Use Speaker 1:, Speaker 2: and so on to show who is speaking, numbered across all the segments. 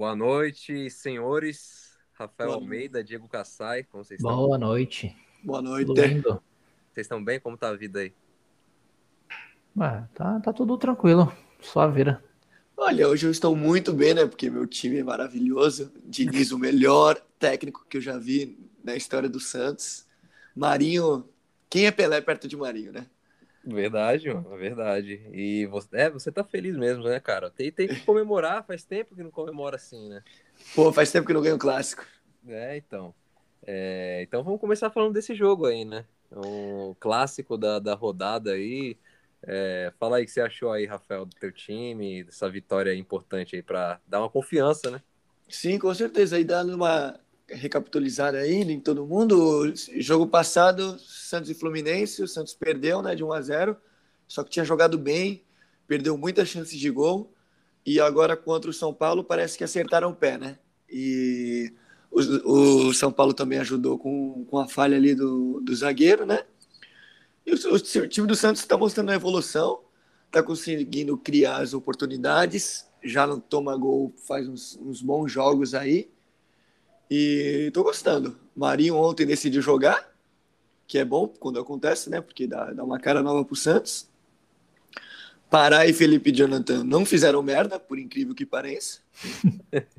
Speaker 1: Boa noite, senhores. Rafael Boa Almeida, Diego Cassai, como vocês
Speaker 2: estão? Boa noite.
Speaker 3: Boa noite.
Speaker 1: Vocês estão bem? Como tá a vida aí?
Speaker 2: Ué, tá, tá tudo tranquilo, só a vida.
Speaker 3: Olha, hoje eu estou muito bem, né? Porque meu time é maravilhoso. Diniz, o melhor técnico que eu já vi na história do Santos. Marinho, quem é Pelé perto de Marinho, né?
Speaker 1: Verdade, mano, verdade. E você, é, você tá feliz mesmo, né, cara? Tem, tem que comemorar, faz tempo que não comemora assim, né?
Speaker 3: Pô, faz tempo que não ganha um clássico.
Speaker 1: É, então. É, então vamos começar falando desse jogo aí, né? Um clássico da, da rodada aí. É, fala aí o que você achou aí, Rafael, do teu time, dessa vitória importante aí para dar uma confiança, né?
Speaker 3: Sim, com certeza. Aí dando uma recapitulizada aí em todo mundo, jogo passado, Santos e Fluminense, o Santos perdeu, né, de 1 a 0, só que tinha jogado bem, perdeu muitas chances de gol, e agora contra o São Paulo parece que acertaram o pé, né? E o, o São Paulo também ajudou com, com a falha ali do, do zagueiro, né? E o, o time do Santos está mostrando a evolução, está conseguindo criar as oportunidades, já não toma gol faz uns, uns bons jogos aí. E estou gostando. Marinho ontem decidiu jogar, que é bom quando acontece, né? Porque dá, dá uma cara nova para o Santos. Pará e Felipe Jonathan não fizeram merda, por incrível que pareça.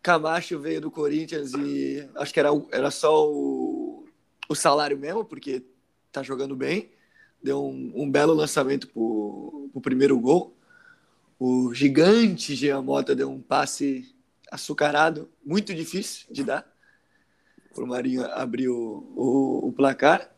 Speaker 3: Camacho veio do Corinthians e acho que era, era só o, o salário mesmo, porque tá jogando bem. Deu um, um belo lançamento pro, pro primeiro gol. O gigante Jean Mota deu um passe açucarado, muito difícil de dar, para o Marinho abrir o, o, o, placar.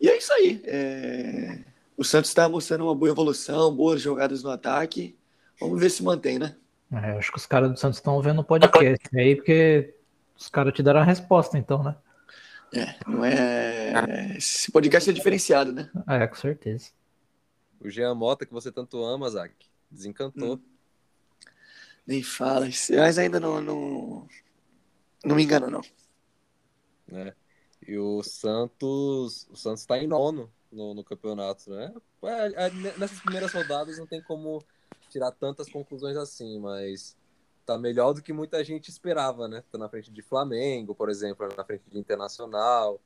Speaker 3: E é isso aí. É... O Santos está mostrando uma boa evolução, boas jogadas no ataque. Vamos ver se mantém, né?
Speaker 2: É, acho que os caras do Santos estão vendo o podcast aí, porque os caras te deram a resposta, então, né?
Speaker 3: É, não é. Esse podcast é diferenciado, né?
Speaker 2: É, com certeza.
Speaker 1: O Jean Mota, que você tanto ama, Zac, desencantou. Hum.
Speaker 3: Nem fala. Mas ainda não, não, não me engano, não.
Speaker 1: É. E o Santos. O Santos está em nono no, no campeonato, né? É, é, nessas primeiras rodadas não tem como tirar tantas conclusões assim, mas tá melhor do que muita gente esperava, né? Tá na frente de Flamengo, por exemplo, na frente de Internacional.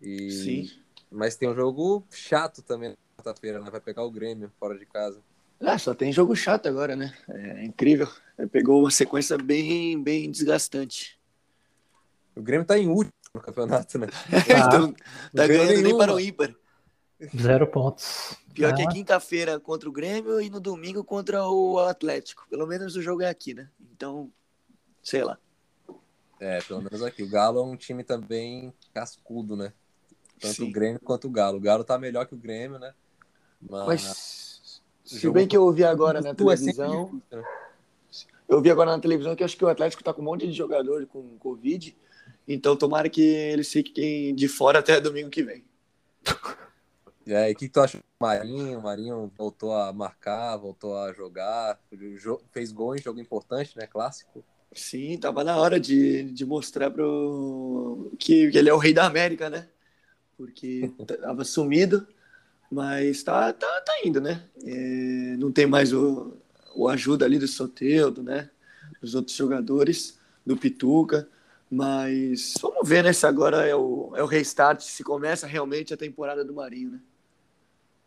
Speaker 1: E...
Speaker 3: Sim.
Speaker 1: Mas tem um jogo chato também na quarta-feira, né? Vai pegar o Grêmio fora de casa.
Speaker 3: Ah, só tem jogo chato agora, né? É incrível. Pegou uma sequência bem, bem desgastante.
Speaker 1: O Grêmio tá em último no campeonato, né?
Speaker 3: então, tá ganhando nem para o ímpar.
Speaker 2: Zero pontos.
Speaker 3: Pior ah. que é quinta-feira contra o Grêmio e no domingo contra o Atlético. Pelo menos o jogo é aqui, né? Então, sei lá.
Speaker 1: É, pelo menos aqui. O Galo é um time também cascudo, né? Tanto Sim. o Grêmio quanto o Galo. O Galo tá melhor que o Grêmio, né?
Speaker 3: Mas, Mas se bem que eu ouvi agora na é televisão. Né? Eu vi agora na televisão que acho que o Atlético tá com um monte de jogador com Covid. Então tomara que eles fiquem de fora até domingo que vem.
Speaker 1: É, e o que tu acha do Marinho? O Marinho voltou a marcar, voltou a jogar, fez gol em jogo importante, né? Clássico.
Speaker 3: Sim, tava na hora de, de mostrar pro que, que ele é o rei da América, né? Porque tava sumido. Mas tá, tá, tá indo, né? É, não tem mais o, o ajuda ali do Soteudo, né? Os outros jogadores, do Pituca. Mas vamos ver, né? Se agora é o, é o restart, se começa realmente a temporada do Marinho, né?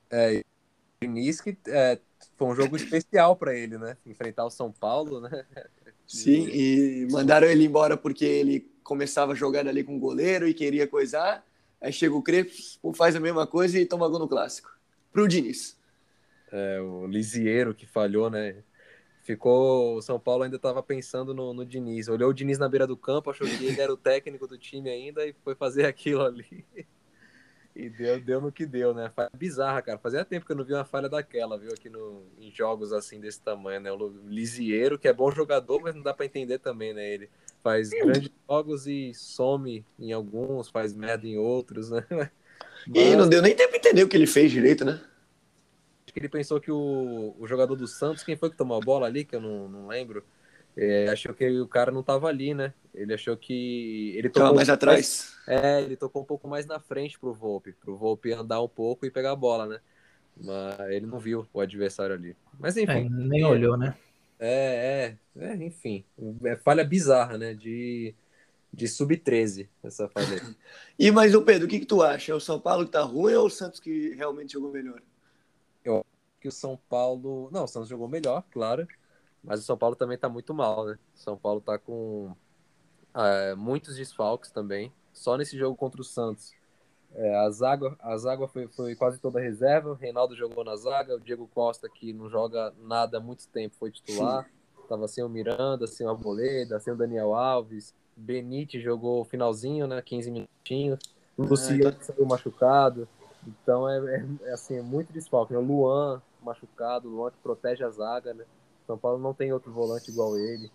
Speaker 1: É, o Diniz que é, foi um jogo especial para ele, né? Enfrentar o São Paulo, né?
Speaker 3: Sim, e mandaram ele embora porque ele começava a jogar ali com o goleiro e queria coisar. Aí chega o Crespo, faz a mesma coisa e toma gol no clássico. Pro Diniz.
Speaker 1: É, o Lisieiro que falhou, né? Ficou. O São Paulo ainda estava pensando no, no Diniz. Olhou o Diniz na beira do campo, achou que ele era o técnico do time ainda e foi fazer aquilo ali. E deu, deu no que deu, né? Falha bizarra, cara. Fazia tempo que eu não vi uma falha daquela, viu? Aqui no, em jogos assim desse tamanho, né? O Lisieiro, que é bom jogador, mas não dá para entender também, né? Ele faz grandes jogos e some em alguns, faz merda em outros, né? Mas...
Speaker 3: E não deu nem tempo de entender o que ele fez direito, né?
Speaker 1: Acho que ele pensou que o, o jogador do Santos, quem foi que tomou a bola ali, que eu não, não lembro, é, achou que o cara não tava ali, né? Ele achou que. Ele
Speaker 3: tocou mais atrás.
Speaker 1: Mais, é, ele tocou um pouco mais na frente pro Volpe, pro Volpe andar um pouco e pegar a bola, né? Mas ele não viu o adversário ali. Mas enfim. É,
Speaker 2: nem olhou, né?
Speaker 1: É, é, é, enfim, é falha bizarra, né? De, de sub-13, essa falha.
Speaker 3: e mas o Pedro, o que, que tu acha? É o São Paulo que tá ruim ou o Santos que realmente jogou melhor?
Speaker 1: Eu acho que o São Paulo. Não, o Santos jogou melhor, claro. Mas o São Paulo também tá muito mal, né? O São Paulo tá com é, muitos desfalques também. Só nesse jogo contra o Santos. É, a zaga, a zaga foi, foi quase toda reserva. O Reinaldo jogou na zaga. O Diego Costa, que não joga nada há muito tempo, foi titular. Tava sem o Miranda, sem o Arboleda, sem o Daniel Alves. Benite jogou finalzinho, né? 15 minutinhos. O Luciano então... saiu machucado. Então é, é, é, assim, é muito desfalque. Né? O Luan machucado, o Luan que protege a zaga, né? São Paulo não tem outro volante igual ele.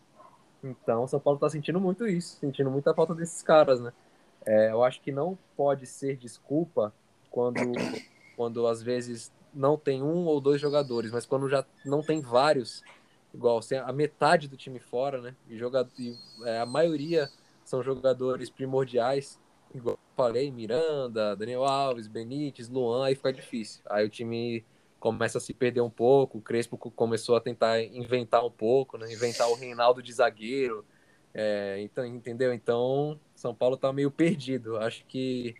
Speaker 1: Então, São Paulo está sentindo muito isso, sentindo muita falta desses caras, né? É, eu acho que não pode ser desculpa quando, quando às vezes não tem um ou dois jogadores, mas quando já não tem vários, igual a metade do time fora, né? E, jogador, e é, a maioria são jogadores primordiais, igual eu falei, Miranda, Daniel Alves, Benítez, Luan, aí fica difícil. Aí o time começa a se perder um pouco. O Crespo começou a tentar inventar um pouco, né? Inventar o Reinaldo de zagueiro. É, então, entendeu? Então, São Paulo está meio perdido. Acho que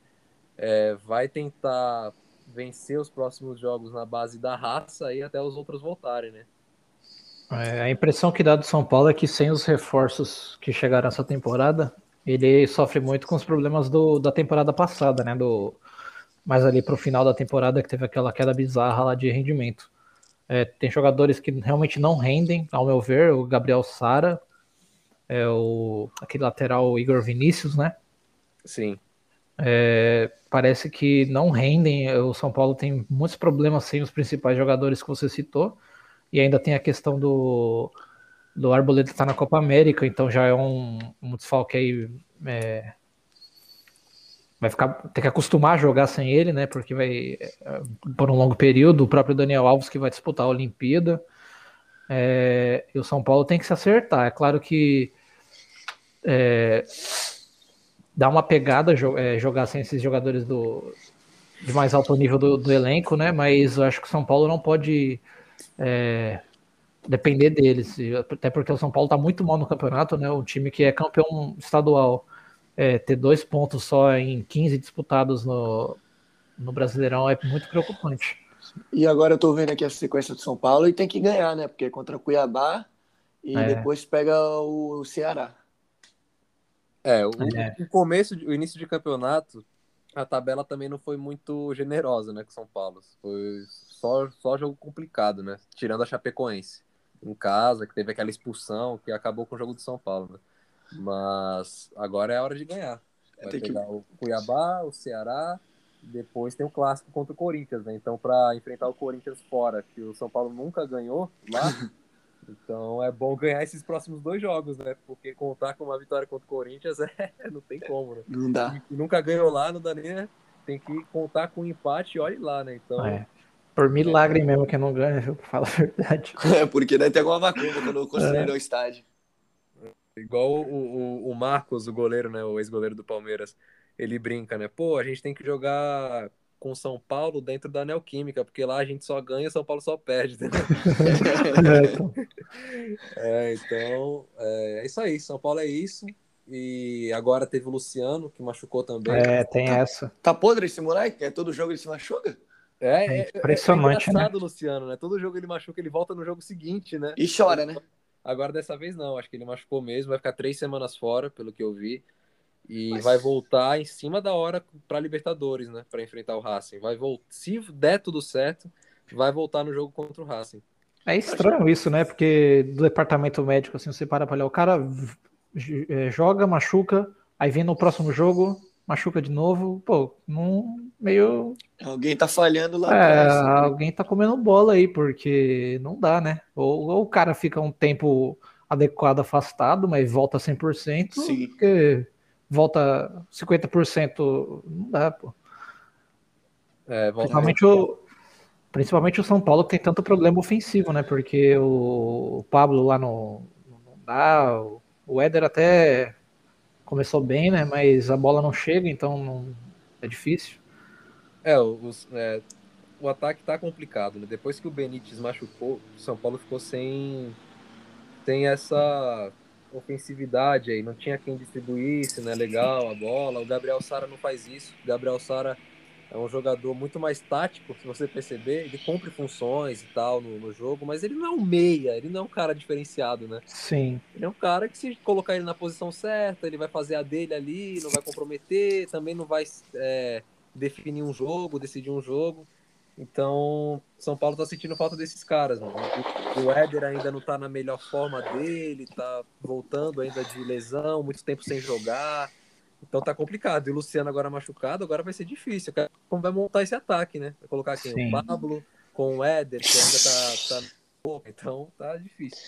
Speaker 1: é, vai tentar vencer os próximos jogos na base da raça e até os outros voltarem, né?
Speaker 2: É, a impressão que dá do São Paulo é que sem os reforços que chegaram essa temporada, ele sofre muito com os problemas do, da temporada passada, né? Do, mas ali para o final da temporada que teve aquela queda bizarra lá de rendimento. É, tem jogadores que realmente não rendem, ao meu ver, o Gabriel Sara, é o aquele lateral Igor Vinícius, né?
Speaker 1: Sim.
Speaker 2: É, parece que não rendem. O São Paulo tem muitos problemas sem os principais jogadores que você citou. E ainda tem a questão do, do Arboleda estar tá na Copa América, então já é um, um desfalque aí é, vai ficar ter que acostumar a jogar sem ele, né? Porque vai é, por um longo período. O próprio Daniel Alves que vai disputar a Olimpíada. É, e o São Paulo tem que se acertar. É claro que é, dá uma pegada é, jogar sem esses jogadores do de mais alto nível do, do, elenco, né? Mas eu acho que o São Paulo não pode é, depender deles, até porque o São Paulo está muito mal no campeonato, né? O time que é campeão estadual é, ter dois pontos só em 15 disputados no, no Brasileirão é muito preocupante.
Speaker 3: E agora eu tô vendo aqui a sequência do São Paulo e tem que ganhar, né? Porque é contra o Cuiabá e é. depois pega o Ceará.
Speaker 1: É, o, é. o começo, o início de campeonato, a tabela também não foi muito generosa, né, com São Paulo. Foi só, só jogo complicado, né? Tirando a Chapecoense em casa, que teve aquela expulsão que acabou com o jogo do São Paulo, né? Mas agora é a hora de ganhar. É, Vai pegar que... o Cuiabá, o Ceará, depois tem o clássico contra o Corinthians, né? Então, para enfrentar o Corinthians fora, que o São Paulo nunca ganhou lá, então é bom ganhar esses próximos dois jogos, né? Porque contar com uma vitória contra o Corinthians é, não tem como, né?
Speaker 3: Não dá.
Speaker 1: E nunca ganhou lá, não dá nem. Né? Tem que contar com um empate e olhe lá, né? Então. É.
Speaker 2: Por milagre é. mesmo que não ganha, viu? Fala a verdade.
Speaker 3: É, porque daí tem alguma macumba quando construíram é. o estádio.
Speaker 1: Igual o, o, o Marcos, o goleiro, né? O ex-goleiro do Palmeiras. Ele brinca, né? Pô, a gente tem que jogar com São Paulo dentro da Neoquímica, porque lá a gente só ganha e São Paulo só perde. é, então, é, é, isso aí. São Paulo é isso. E agora teve o Luciano, que machucou também.
Speaker 2: É, tem tá, essa.
Speaker 3: Tá podre esse moleque? É todo jogo ele se machuca?
Speaker 1: É, é, é impressionante, é engraçado, né? Luciano, né? Todo jogo ele machuca, ele volta no jogo seguinte, né?
Speaker 3: E chora, né?
Speaker 1: Agora dessa vez não, acho que ele machucou mesmo, vai ficar três semanas fora, pelo que eu vi. E Mas... vai voltar em cima da hora para Libertadores, né? Para enfrentar o Racing. Vai voltar, se der tudo certo, vai voltar no jogo contra o Racing.
Speaker 2: É estranho isso, né? Porque do departamento médico, assim, você para pra olhar, o cara é, joga, machuca, aí vem no próximo jogo, machuca de novo, pô, não, meio.
Speaker 3: Alguém tá falhando lá.
Speaker 2: É, atrás, alguém tá comendo bola aí, porque não dá, né? Ou, ou o cara fica um tempo adequado afastado, mas volta 100%, Sim. porque volta 50%, não dá, pô. É, principalmente, o, principalmente o São Paulo que tem tanto problema ofensivo, né? Porque o, Pablo lá no. Não dá, o Éder até começou bem, né? Mas a bola não chega, então não, é difícil.
Speaker 1: É, os, é, o ataque tá complicado, né? Depois que o Benítez machucou, o São Paulo ficou sem tem essa ofensividade aí, não tinha quem distribuísse, né? Legal a bola. O Gabriel Sara não faz isso. O Gabriel Sara é um jogador muito mais tático, se você perceber. Ele cumpre funções e tal no, no, jogo, mas ele não é um meia, ele não é um cara diferenciado, né?
Speaker 2: Sim.
Speaker 1: Ele é um cara que, se colocar ele na posição certa, ele vai fazer a dele ali, não vai comprometer, também não vai é, definir um jogo, decidir um jogo. Então, São Paulo tá sentindo falta desses caras, mano. O Éder ainda não tá na melhor forma dele, tá voltando ainda de lesão, muito tempo sem jogar. Então tá complicado. E o Luciano agora machucado, agora vai ser difícil. Como vai montar esse ataque, né? Vai colocar quem? Sim. O Pablo com o Éder, que ainda tá, tá Então tá difícil.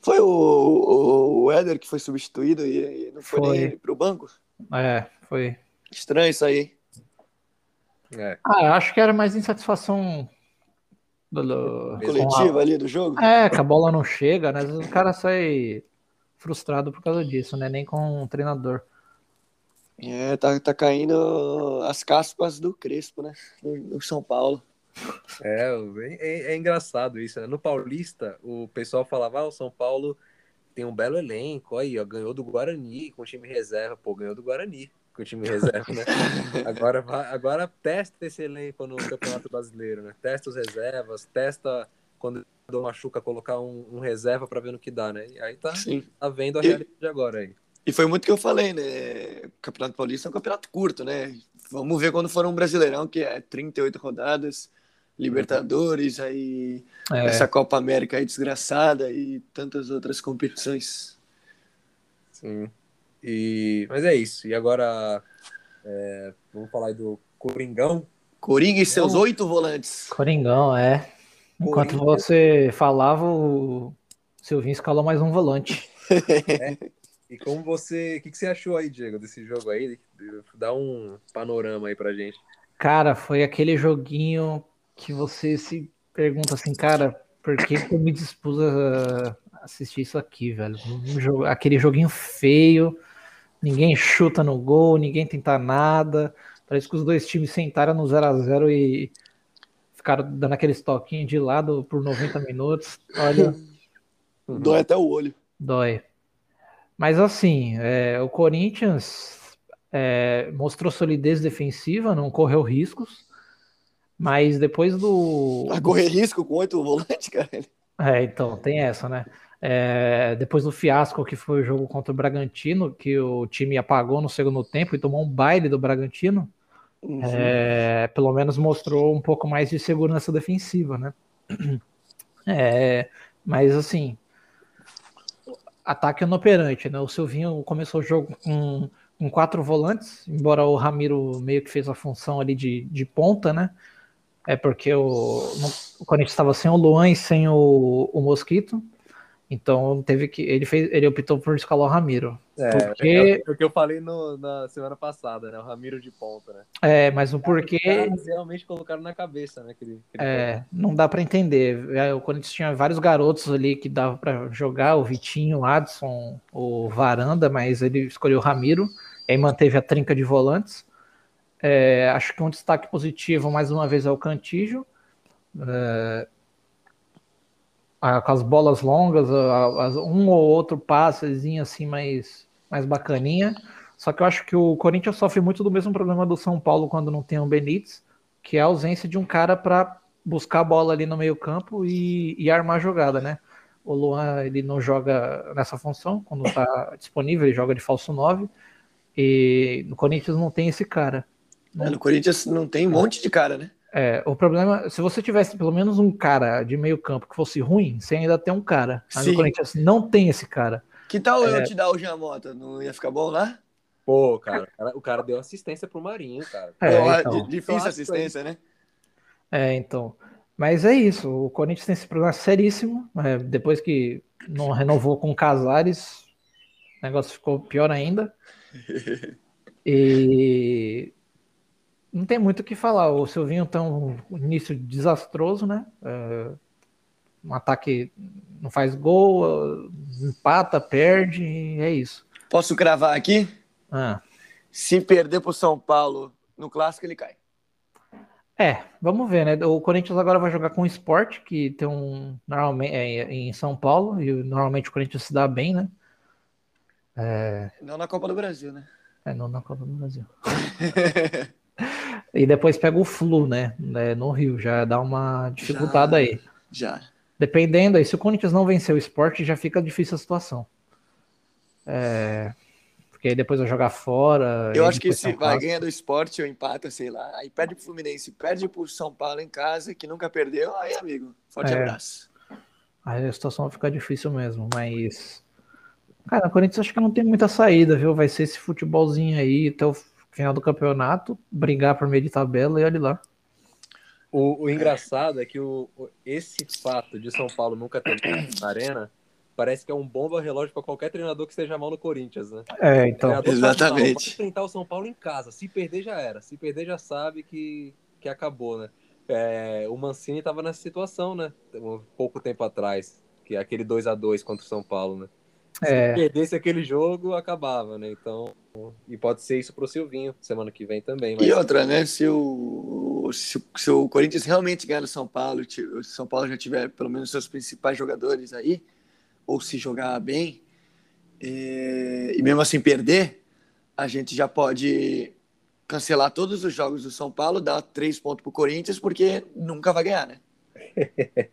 Speaker 3: Foi o, o Éder que foi substituído e não foi, foi. nem pro banco?
Speaker 2: É, foi.
Speaker 3: Estranho isso aí.
Speaker 2: É. Ah, acho que era mais insatisfação
Speaker 3: do, do coletiva a... ali do jogo.
Speaker 2: É, que a bola não chega, né? O cara sai frustrado por causa disso, né? Nem com o treinador.
Speaker 3: É, tá, tá caindo as caspas do Crespo, né? No, São Paulo.
Speaker 1: É, é, é, engraçado isso, né? No Paulista, o pessoal falava, ah, o São Paulo tem um belo elenco, aí, ó, ganhou do Guarani com o time reserva, pô, ganhou do Guarani com o time reserva, né? agora, agora testa esse elenco no Campeonato Brasileiro, né? Testa os reservas, testa quando o machuca colocar um, um reserva para ver no que dá, né? E aí tá, tá vendo a realidade agora aí.
Speaker 3: E foi muito que eu falei, né? O Campeonato Paulista é um campeonato curto, né? Vamos ver quando for um Brasileirão, que é 38 rodadas, Libertadores, aí é. essa Copa América aí desgraçada e tantas outras competições.
Speaker 1: Sim. E, mas é isso. E agora é, vamos falar do Coringão.
Speaker 3: Coringa e seus oito volantes.
Speaker 2: Coringão, é. Enquanto Coringa. você falava, o Silvinho escalou mais um volante.
Speaker 1: É. E como você. O que, que você achou aí, Diego, desse jogo aí? Dá um panorama aí pra gente.
Speaker 2: Cara, foi aquele joguinho que você se pergunta assim, cara, por que, que eu me dispus a assistir isso aqui, velho? Um jogo, aquele joguinho feio Ninguém chuta no gol, ninguém tenta nada. Parece que os dois times sentaram no 0 a 0 e ficaram dando aqueles toquinhos de lado por 90 minutos. Olha.
Speaker 3: Dói até o olho.
Speaker 2: Dói. Mas assim, é, o Corinthians é, mostrou solidez defensiva, não correu riscos. Mas depois do.
Speaker 3: A correr risco com oito volantes, cara.
Speaker 2: É, então, tem essa, né? É, depois do fiasco que foi o jogo contra o Bragantino, que o time apagou no segundo tempo e tomou um baile do Bragantino, uhum. é, pelo menos mostrou um pouco mais de segurança defensiva, né? É, mas assim, ataque inoperante, né? O Silvinho começou o jogo com, com, quatro volantes, embora o Ramiro meio que fez a função ali de, de ponta, né? É porque o, o Corinthians estava sem o Luan e sem o, o Mosquito. Então teve que. Ele fez. Ele optou por escalar o Ramiro.
Speaker 1: É, porque... é o que eu falei no, na semana passada, né? O Ramiro de ponta, né?
Speaker 2: É, mas o porquê.
Speaker 1: Eles realmente colocaram na cabeça, né? Aquele,
Speaker 2: aquele é, não dá para entender. É, o Corinthians tinha vários garotos ali que dava para jogar, o Vitinho, o Adson, o Varanda, mas ele escolheu o Ramiro, e aí manteve a trinca de volantes. É, acho que um destaque positivo, mais uma vez, é o Cantígio. É, com as bolas longas, um ou outro passezinho assim mais, mais bacaninha. Só que eu acho que o Corinthians sofre muito do mesmo problema do São Paulo quando não tem um Benítez, que é a ausência de um cara para buscar a bola ali no meio campo e, e armar a jogada, né? O Luan ele não joga nessa função, quando está disponível, ele joga de falso 9. E no Corinthians não tem esse cara.
Speaker 3: É, no Corinthians não tem um monte de cara, né?
Speaker 2: É, o problema, se você tivesse pelo menos um cara de meio campo que fosse ruim, você ainda tem um cara. Mas Sim. o Corinthians não tem esse cara.
Speaker 3: Que tal é... eu te dar o Jamota? Não ia ficar bom lá?
Speaker 1: Pô, cara, o cara deu assistência pro Marinho, cara.
Speaker 3: É, então. Difícil assistência, né?
Speaker 2: É, então. Mas é isso, o Corinthians tem esse problema seríssimo. É, depois que não renovou com o Casares, o negócio ficou pior ainda. E não tem muito o que falar. O Silvinho tem um início desastroso, né? É, um ataque não faz gol, empata, perde, é isso.
Speaker 3: Posso cravar aqui?
Speaker 2: Ah.
Speaker 3: Se perder para o São Paulo no clássico, ele cai.
Speaker 2: É, vamos ver, né? O Corinthians agora vai jogar com o Sport, que tem um. Normalmente é em São Paulo, e normalmente o Corinthians se dá bem, né?
Speaker 3: É... Não na Copa do Brasil, né?
Speaker 2: É, não na Copa do Brasil. e depois pega o Flu, né? É, no Rio, já dá uma dificultada
Speaker 3: já,
Speaker 2: aí.
Speaker 3: Já.
Speaker 2: Dependendo aí, se o Corinthians não vencer o Sport, já fica difícil a situação. É porque aí depois vai jogar fora.
Speaker 3: Eu acho que se vai ganhar do esporte ou empata, sei lá, aí perde pro Fluminense, perde pro São Paulo em casa, que nunca perdeu, aí, amigo, forte é. abraço.
Speaker 2: Aí a situação vai ficar difícil mesmo, mas. Cara, o Corinthians acho que não tem muita saída, viu? Vai ser esse futebolzinho aí até o final do campeonato, brigar por meio de tabela e olha lá.
Speaker 1: O, o engraçado é que o, esse fato de São Paulo nunca ter na arena parece que é um bomba relógio para qualquer treinador que esteja mal no Corinthians, né?
Speaker 2: É, então.
Speaker 3: Exatamente.
Speaker 1: Mal, enfrentar o São Paulo em casa. Se perder, já era. Se perder, já sabe que, que acabou, né? É, o Mancini estava nessa situação, né? Um pouco tempo atrás, que é aquele 2 a 2 contra o São Paulo, né? Se é. perdesse aquele jogo, acabava, né? Então, e pode ser isso pro Silvinho semana que vem também. Mas...
Speaker 3: E outra, né? Se o, se, se o Corinthians realmente ganhar o São Paulo, se o São Paulo já tiver pelo menos seus principais jogadores aí, ou se jogar bem, é, e mesmo assim perder, a gente já pode cancelar todos os jogos do São Paulo, dar três pontos pro Corinthians, porque nunca vai ganhar, né?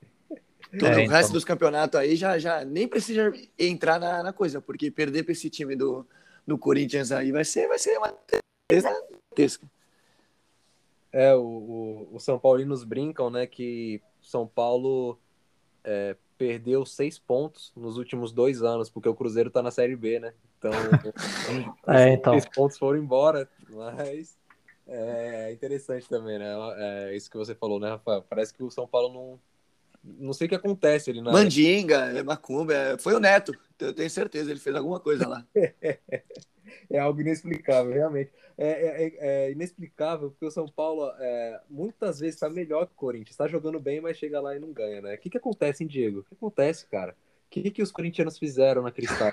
Speaker 3: Todo é, o resto então. dos campeonatos aí já, já nem precisa entrar na, na coisa, porque perder para esse time do, do Corinthians aí vai ser, vai ser uma
Speaker 1: tesca. É, o, o, o São Paulinos brincam, né, que São Paulo é, perdeu seis pontos nos últimos dois anos, porque o Cruzeiro tá na Série B, né? Então,
Speaker 2: é, então.
Speaker 1: seis pontos foram embora, mas é interessante também, né? É isso que você falou, né, Rafael? Parece que o São Paulo não. Não sei o que acontece ali na.
Speaker 3: Mandinga, é Macumba, é, foi o Neto, eu tenho certeza, ele fez alguma coisa lá.
Speaker 1: é algo inexplicável, realmente. É, é, é, é inexplicável, porque o São Paulo é, muitas vezes está melhor que o Corinthians. Está jogando bem, mas chega lá e não ganha, né? O que, que acontece, hein, Diego? O que acontece, cara? O que, que os corintianos fizeram na Cristal?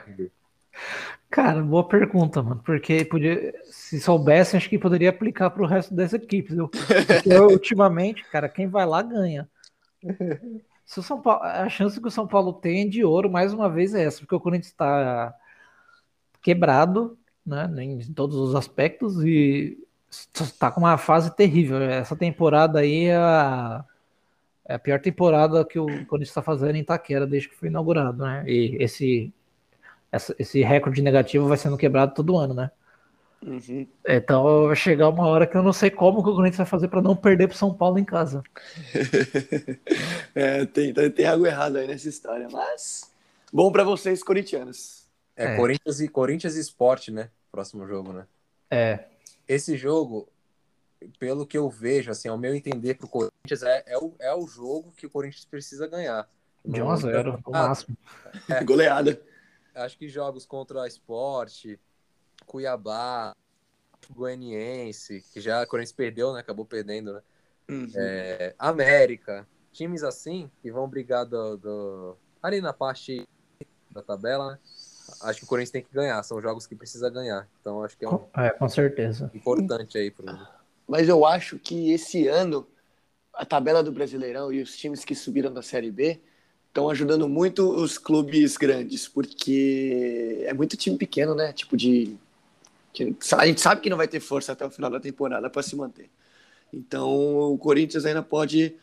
Speaker 2: Cara, boa pergunta, mano. Porque podia, se soubesse, acho que poderia aplicar para o resto das equipes. Viu? Porque ultimamente, cara, quem vai lá ganha. Se o São Paulo, a chance que o São Paulo tem de ouro, mais uma vez, é essa, porque o Corinthians está quebrado, né, em todos os aspectos e está com uma fase terrível. Essa temporada aí é a, é a pior temporada que o Corinthians está fazendo em Itaquera desde que foi inaugurado, né? E esse, essa, esse recorde negativo vai sendo quebrado todo ano, né?
Speaker 3: Uhum.
Speaker 2: Então vai chegar uma hora que eu não sei como que o Corinthians vai fazer para não perder para São Paulo em casa.
Speaker 3: é, tem, tem algo errado aí nessa história, mas bom para vocês corintianos.
Speaker 1: É, é, Corinthians e Corinthians e Sport, né? Próximo jogo, né?
Speaker 2: É.
Speaker 1: Esse jogo, pelo que eu vejo, assim, ao meu entender, pro Corinthians é, é, o, é o jogo que o Corinthians precisa ganhar.
Speaker 2: De 1 a 0 o máximo.
Speaker 3: É, Goleada.
Speaker 1: Acho que jogos contra a Sport, Cuiabá, Goianiense, que já o Corinthians perdeu, né? Acabou perdendo, né? Uhum. É, América, times assim que vão brigar do, do, ali na parte da tabela, né? acho que o Corinthians tem que ganhar. São jogos que precisa ganhar. Então acho que é, um
Speaker 2: é com certeza
Speaker 1: importante aí pro.
Speaker 3: Mas eu acho que esse ano a tabela do Brasileirão e os times que subiram da Série B estão ajudando muito os clubes grandes, porque é muito time pequeno, né? Tipo de a gente sabe que não vai ter força até o final da temporada para se manter. Então o Corinthians ainda pode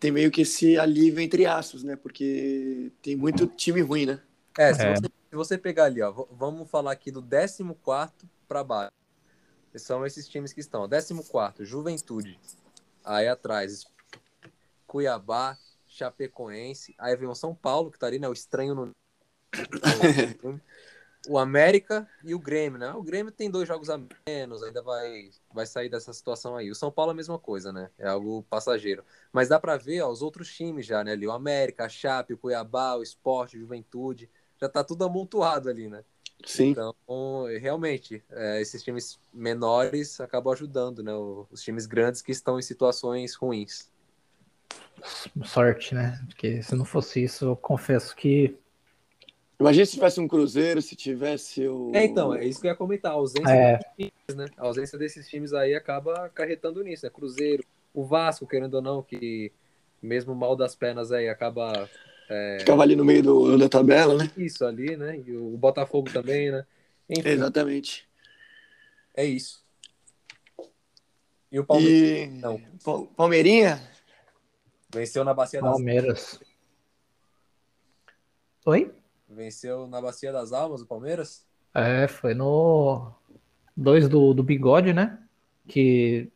Speaker 3: ter meio que esse alívio entre aspas, né? Porque tem muito time ruim, né?
Speaker 1: É, se, é. Você, se você pegar ali, ó, vamos falar aqui do 14 para baixo. São esses times que estão. 14, Juventude. Aí atrás, Cuiabá, Chapecoense. Aí vem o São Paulo, que tá ali, né? O estranho no. o América e o Grêmio, né? O Grêmio tem dois jogos a menos, ainda vai, vai sair dessa situação aí. O São Paulo é a mesma coisa, né? É algo passageiro. Mas dá para ver ó, os outros times já, né? Ali, o América, a Chape, o Cuiabá, o Esporte, Juventude já tá tudo amontoado ali, né?
Speaker 3: Sim.
Speaker 1: Então, realmente, é, esses times menores acabam ajudando, né? Os times grandes que estão em situações ruins.
Speaker 2: Sorte, né? Porque se não fosse isso, eu confesso que.
Speaker 3: Imagina se tivesse um Cruzeiro, se tivesse o.
Speaker 1: É, então, é isso que eu ia comentar. A ausência, é. desses times, né? a ausência desses times aí acaba acarretando nisso, né? Cruzeiro, o Vasco, querendo ou não, que mesmo mal das pernas aí acaba. É...
Speaker 3: Ficava ali no meio do, da tabela, né?
Speaker 1: Isso ali, né? E o Botafogo também, né?
Speaker 3: Enfim, Exatamente.
Speaker 1: É isso.
Speaker 3: E o Palmeiras? E... Não. Palmeirinha?
Speaker 1: Venceu na Bacia das
Speaker 2: Palmeiras. Oi?
Speaker 1: Venceu na Bacia das Almas o Palmeiras?
Speaker 2: É, foi no dois do, do Bigode, né? Que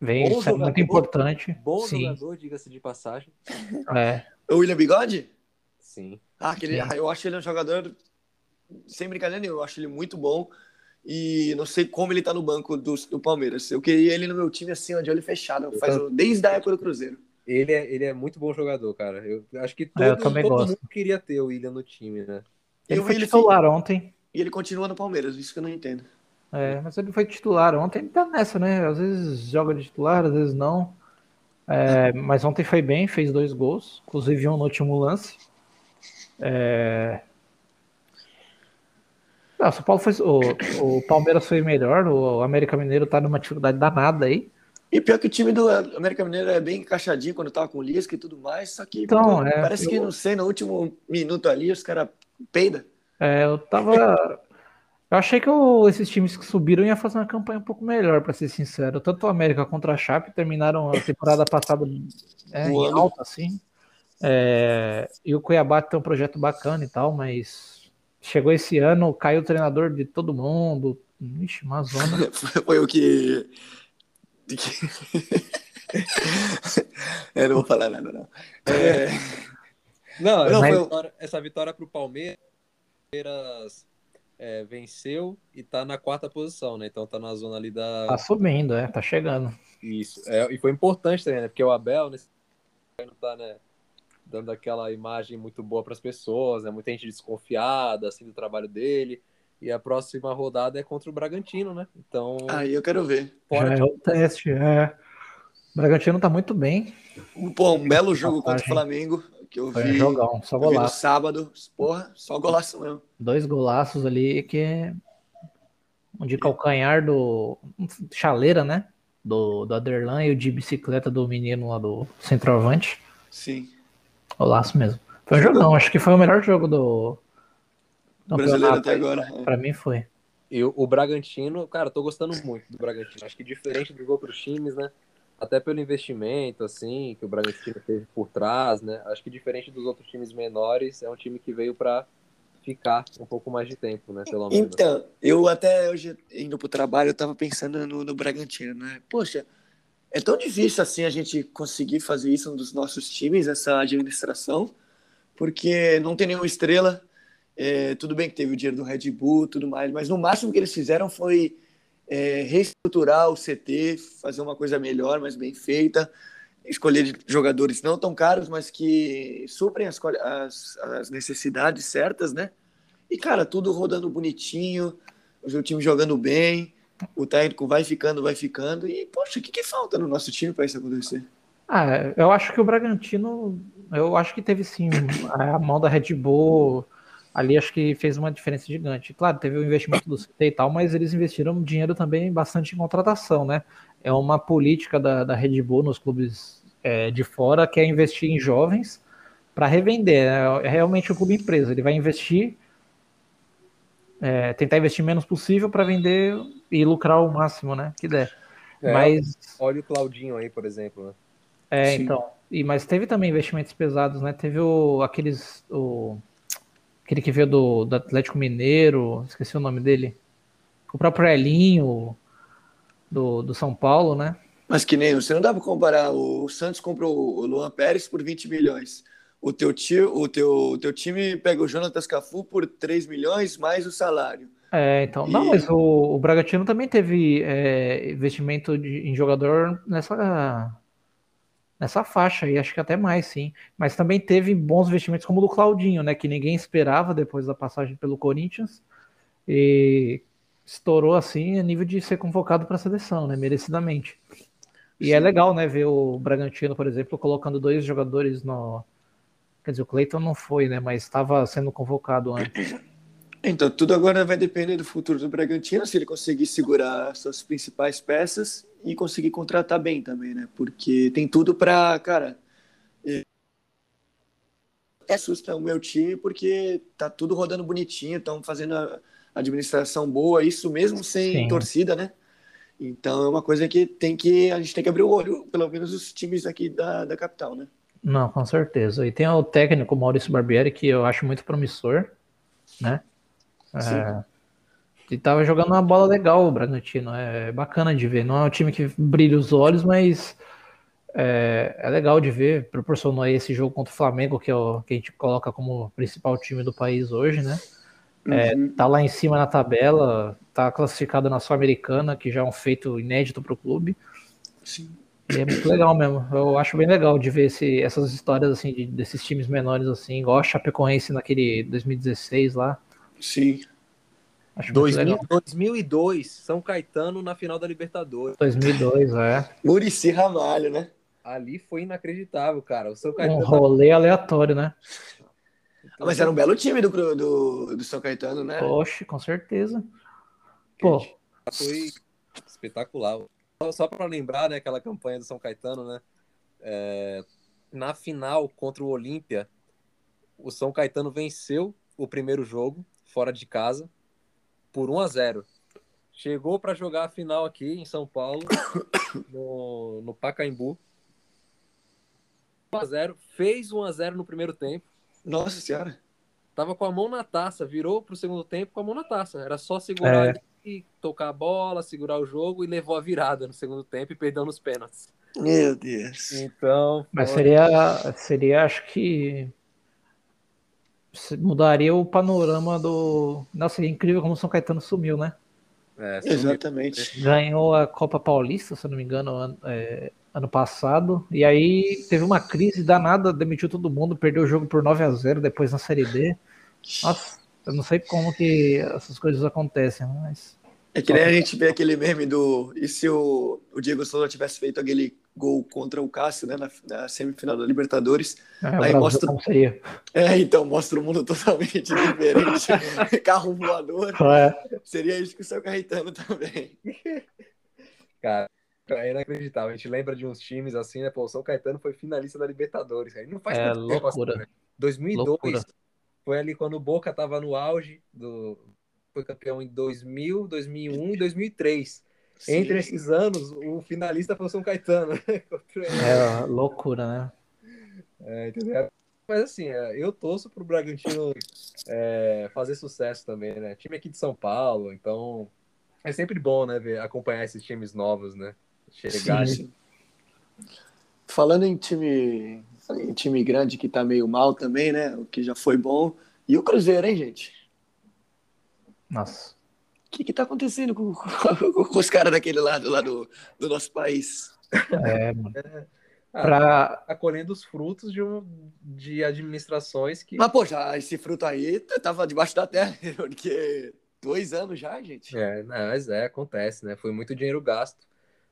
Speaker 2: vem bom jogador, muito importante.
Speaker 1: Bom Sim. jogador, diga-se de passagem.
Speaker 2: É.
Speaker 3: O William Bigode?
Speaker 1: Sim.
Speaker 3: Ah, aquele, Sim. eu acho ele um jogador, sem brincadeira eu acho ele muito bom. E não sei como ele tá no banco do, do Palmeiras. Eu queria ele no meu time assim, de olho fechado. Faz, desde a época do Cruzeiro.
Speaker 1: Ele é, ele é muito bom jogador, cara. Eu acho que todo, é, todo mundo queria ter o William no time, né?
Speaker 2: Ele eu foi titular ontem.
Speaker 3: E ele continua no Palmeiras, isso que eu não entendo.
Speaker 2: É, mas ele foi titular ontem, ele tá nessa, né? Às vezes joga de titular, às vezes não. É, mas ontem foi bem, fez dois gols, inclusive um no último lance. É... Não, São Paulo foi, o, o Palmeiras foi melhor, o América Mineiro tá numa dificuldade danada aí.
Speaker 3: E pior que o time do América Mineiro é bem encaixadinho quando tava com o Lisca e tudo mais, só que então, pô, é, parece eu... que, não sei, no último minuto ali os caras peida.
Speaker 2: É, eu tava. Eu achei que eu, esses times que subiram iam fazer uma campanha um pouco melhor, para ser sincero. Tanto o América contra a Chape terminaram a temporada passada é, em alta, assim. É, e o Cuiabá tem um projeto bacana e tal, mas chegou esse ano, caiu o treinador de todo mundo. Ixi, uma zona.
Speaker 3: Foi o que eu não vou falar nada, não. É...
Speaker 1: Não, não Mas... vitória, essa vitória para o Palmeiras, é, venceu e está na quarta posição, né? Então está na zona ali da.
Speaker 2: Tá subindo, é, tá chegando.
Speaker 1: Isso. É, e foi importante também, né? Porque o Abel nesse não tá, né? Dando aquela imagem muito boa para as pessoas, né? Muita gente desconfiada assim do trabalho dele. E a próxima rodada é contra o Bragantino, né? Então.
Speaker 3: Aí eu quero ver.
Speaker 2: Já é o teste, é. O Bragantino tá muito bem.
Speaker 3: Pô, um belo jogo contra o Flamengo. Que eu Foi vi,
Speaker 2: jogão, só golaço. no
Speaker 3: sábado. Porra, só golaço mesmo.
Speaker 2: Dois golaços ali que. Um de calcanhar do. Chaleira, né? Do, do Aderlan e o de bicicleta do menino lá do centroavante.
Speaker 3: Sim.
Speaker 2: Golaço mesmo. Foi um jogão, acho que foi o melhor jogo do,
Speaker 3: brasileiro até agora.
Speaker 2: Para mim foi.
Speaker 1: E o, o, Bragantino, cara, tô gostando muito do Bragantino. Acho que diferente dos outros times, né? Até pelo investimento, assim, que o Bragantino teve por trás, né? Acho que diferente dos outros times menores, é um time que veio para ficar um pouco mais de tempo, né? Pelo
Speaker 3: menos. Então, eu até hoje, indo pro trabalho, eu tava pensando no, no Bragantino, né? Poxa, é tão difícil assim a gente conseguir fazer isso nos nossos times, essa administração, porque não tem nenhuma estrela, é, tudo bem que teve o dinheiro do Red Bull tudo mais, mas no máximo que eles fizeram foi é, reestruturar o CT, fazer uma coisa melhor, mais bem feita, escolher jogadores não tão caros, mas que suprem as, as, as necessidades certas, né? E, cara, tudo rodando bonitinho, o time jogando bem, o técnico vai ficando, vai ficando. E, poxa, o que, que falta no nosso time para isso acontecer?
Speaker 2: Ah, eu acho que o Bragantino, eu acho que teve sim a mão da Red Bull ali acho que fez uma diferença gigante. Claro, teve o investimento do CT e tal, mas eles investiram dinheiro também bastante em contratação, né? É uma política da, da Red Bull nos clubes é, de fora que é investir em jovens para revender. Né? É realmente um clube empresa. Ele vai investir, é, tentar investir menos possível para vender e lucrar o máximo, né? Que der.
Speaker 1: É, mas olha o Claudinho aí, por exemplo. Né?
Speaker 2: É, Sim. então. E mas teve também investimentos pesados, né? Teve o, aqueles o Aquele que veio do, do Atlético Mineiro, esqueci o nome dele. O próprio Elinho, do, do São Paulo, né?
Speaker 3: Mas que nem, você não dá para comparar. O Santos comprou o Luan Pérez por 20 milhões. O teu, tio, o teu, o teu time pega o Jonatas Cafu por 3 milhões mais o salário.
Speaker 2: É, então. E... Não, mas o, o Bragantino também teve é, investimento de, em jogador nessa, nessa faixa e acho que até mais, sim. Mas também teve bons investimentos como o do Claudinho, né? Que ninguém esperava depois da passagem pelo Corinthians. E estourou assim a nível de ser convocado para a seleção, né? Merecidamente. E é sim. é legal, né, ver o Bragantino, por exemplo, colocando dois jogadores no. Quer dizer, o Cleiton não foi, né? Mas estava sendo convocado antes.
Speaker 3: Então, tudo agora vai depender do futuro do Bragantino, se ele conseguir segurar suas principais peças e conseguir contratar bem também, né? Porque tem tudo para, cara. É assusta o meu time porque tá tudo rodando bonitinho, estão fazendo a administração boa, isso mesmo sem Sim. torcida, né? Então é uma coisa que tem que a gente tem que abrir o olho, pelo menos os times aqui da, da capital, né?
Speaker 2: Não, com certeza. E tem o técnico Maurício Barbieri que eu acho muito promissor, né? Sim. É, e tava jogando uma bola legal o Bragantino. É bacana de ver. Não é um time que brilha os olhos, mas é, é legal de ver. Proporcionou aí esse jogo contra o Flamengo, que, é o, que a gente coloca como principal time do país hoje, né? É, uhum. tá lá em cima na tabela, tá classificado na Sul-Americana, que já é um feito inédito para o clube. Sim. E é muito legal mesmo. Eu acho bem legal de ver esse, essas histórias assim de, desses times menores assim, igual a Chapecoense naquele 2016 lá.
Speaker 3: Sim.
Speaker 1: Acho 2000, 2002, São Caetano na final da Libertadores.
Speaker 2: 2002, é.
Speaker 3: Murici Ramalho, né?
Speaker 1: Ali foi inacreditável, cara. O São
Speaker 2: Caetano. Um rolê aleatório, né?
Speaker 3: Então, mas era um belo time do, do, do São Caetano, né?
Speaker 2: Poxa, com certeza. Pô.
Speaker 1: Foi espetacular. Só para lembrar, né, aquela campanha do São Caetano, né? É, na final contra o Olímpia, o São Caetano venceu o primeiro jogo fora de casa por 1 a 0. Chegou para jogar a final aqui em São Paulo, no, no Pacaembu. 1 a 0, fez 1 a 0 no primeiro tempo.
Speaker 3: Nossa senhora.
Speaker 1: Tava com a mão na taça, virou pro segundo tempo com a mão na taça. Era só segurar é. e tocar a bola, segurar o jogo e levou a virada no segundo tempo e perdeu nos pênaltis.
Speaker 3: Meu Deus.
Speaker 1: Então.
Speaker 2: Mas seria, seria, acho que mudaria o panorama do. Nossa, é incrível como o São Caetano sumiu, né?
Speaker 3: É, sumiu. Exatamente.
Speaker 2: Ganhou a Copa Paulista, se eu não me engano, ano, é, ano, passado. E aí teve uma crise danada, demitiu todo mundo, perdeu o jogo por 9 a 0 depois na Série D. Nossa, eu não sei como que essas coisas acontecem, mas.
Speaker 3: É que nem a gente vê aquele meme do. E se o, o Diego Souza tivesse feito aquele gol contra o Cássio, né, na, na semifinal da Libertadores.
Speaker 2: É, aí mostra.
Speaker 3: É, então, mostra um mundo totalmente diferente. Carro voador. É. Seria isso que o seu Caetano também.
Speaker 1: Cara, é inacreditável. A gente lembra de uns times assim, né? Pô, o São Caetano foi finalista da Libertadores. Aí não faz
Speaker 2: é, loucura.
Speaker 1: Tempo, assim, né? 2002 loucura. foi ali quando o Boca tava no auge do foi campeão em 2000, 2001 e 2003. Sim. Entre esses anos, o finalista foi o São Caetano.
Speaker 2: é loucura, né?
Speaker 1: É, entendeu? Mas assim, é, eu torço pro Bragantino é, fazer sucesso também, né? Time aqui de São Paulo, então é sempre bom, né, ver, acompanhar esses times novos, né? Chegar. Sim.
Speaker 3: Falando em time, em time grande que tá meio mal também, né? O que já foi bom. E o Cruzeiro, hein, gente?
Speaker 2: Nossa
Speaker 3: que que tá acontecendo com, com, com os caras daquele lado lá do, do nosso país?
Speaker 2: É, mano. É.
Speaker 1: Ah, pra... Tá colhendo os frutos de, um, de administrações que.
Speaker 3: Mas, pô, já esse fruto aí tava debaixo da terra, porque dois anos já, gente.
Speaker 1: É, mas é, acontece, né? Foi muito dinheiro gasto.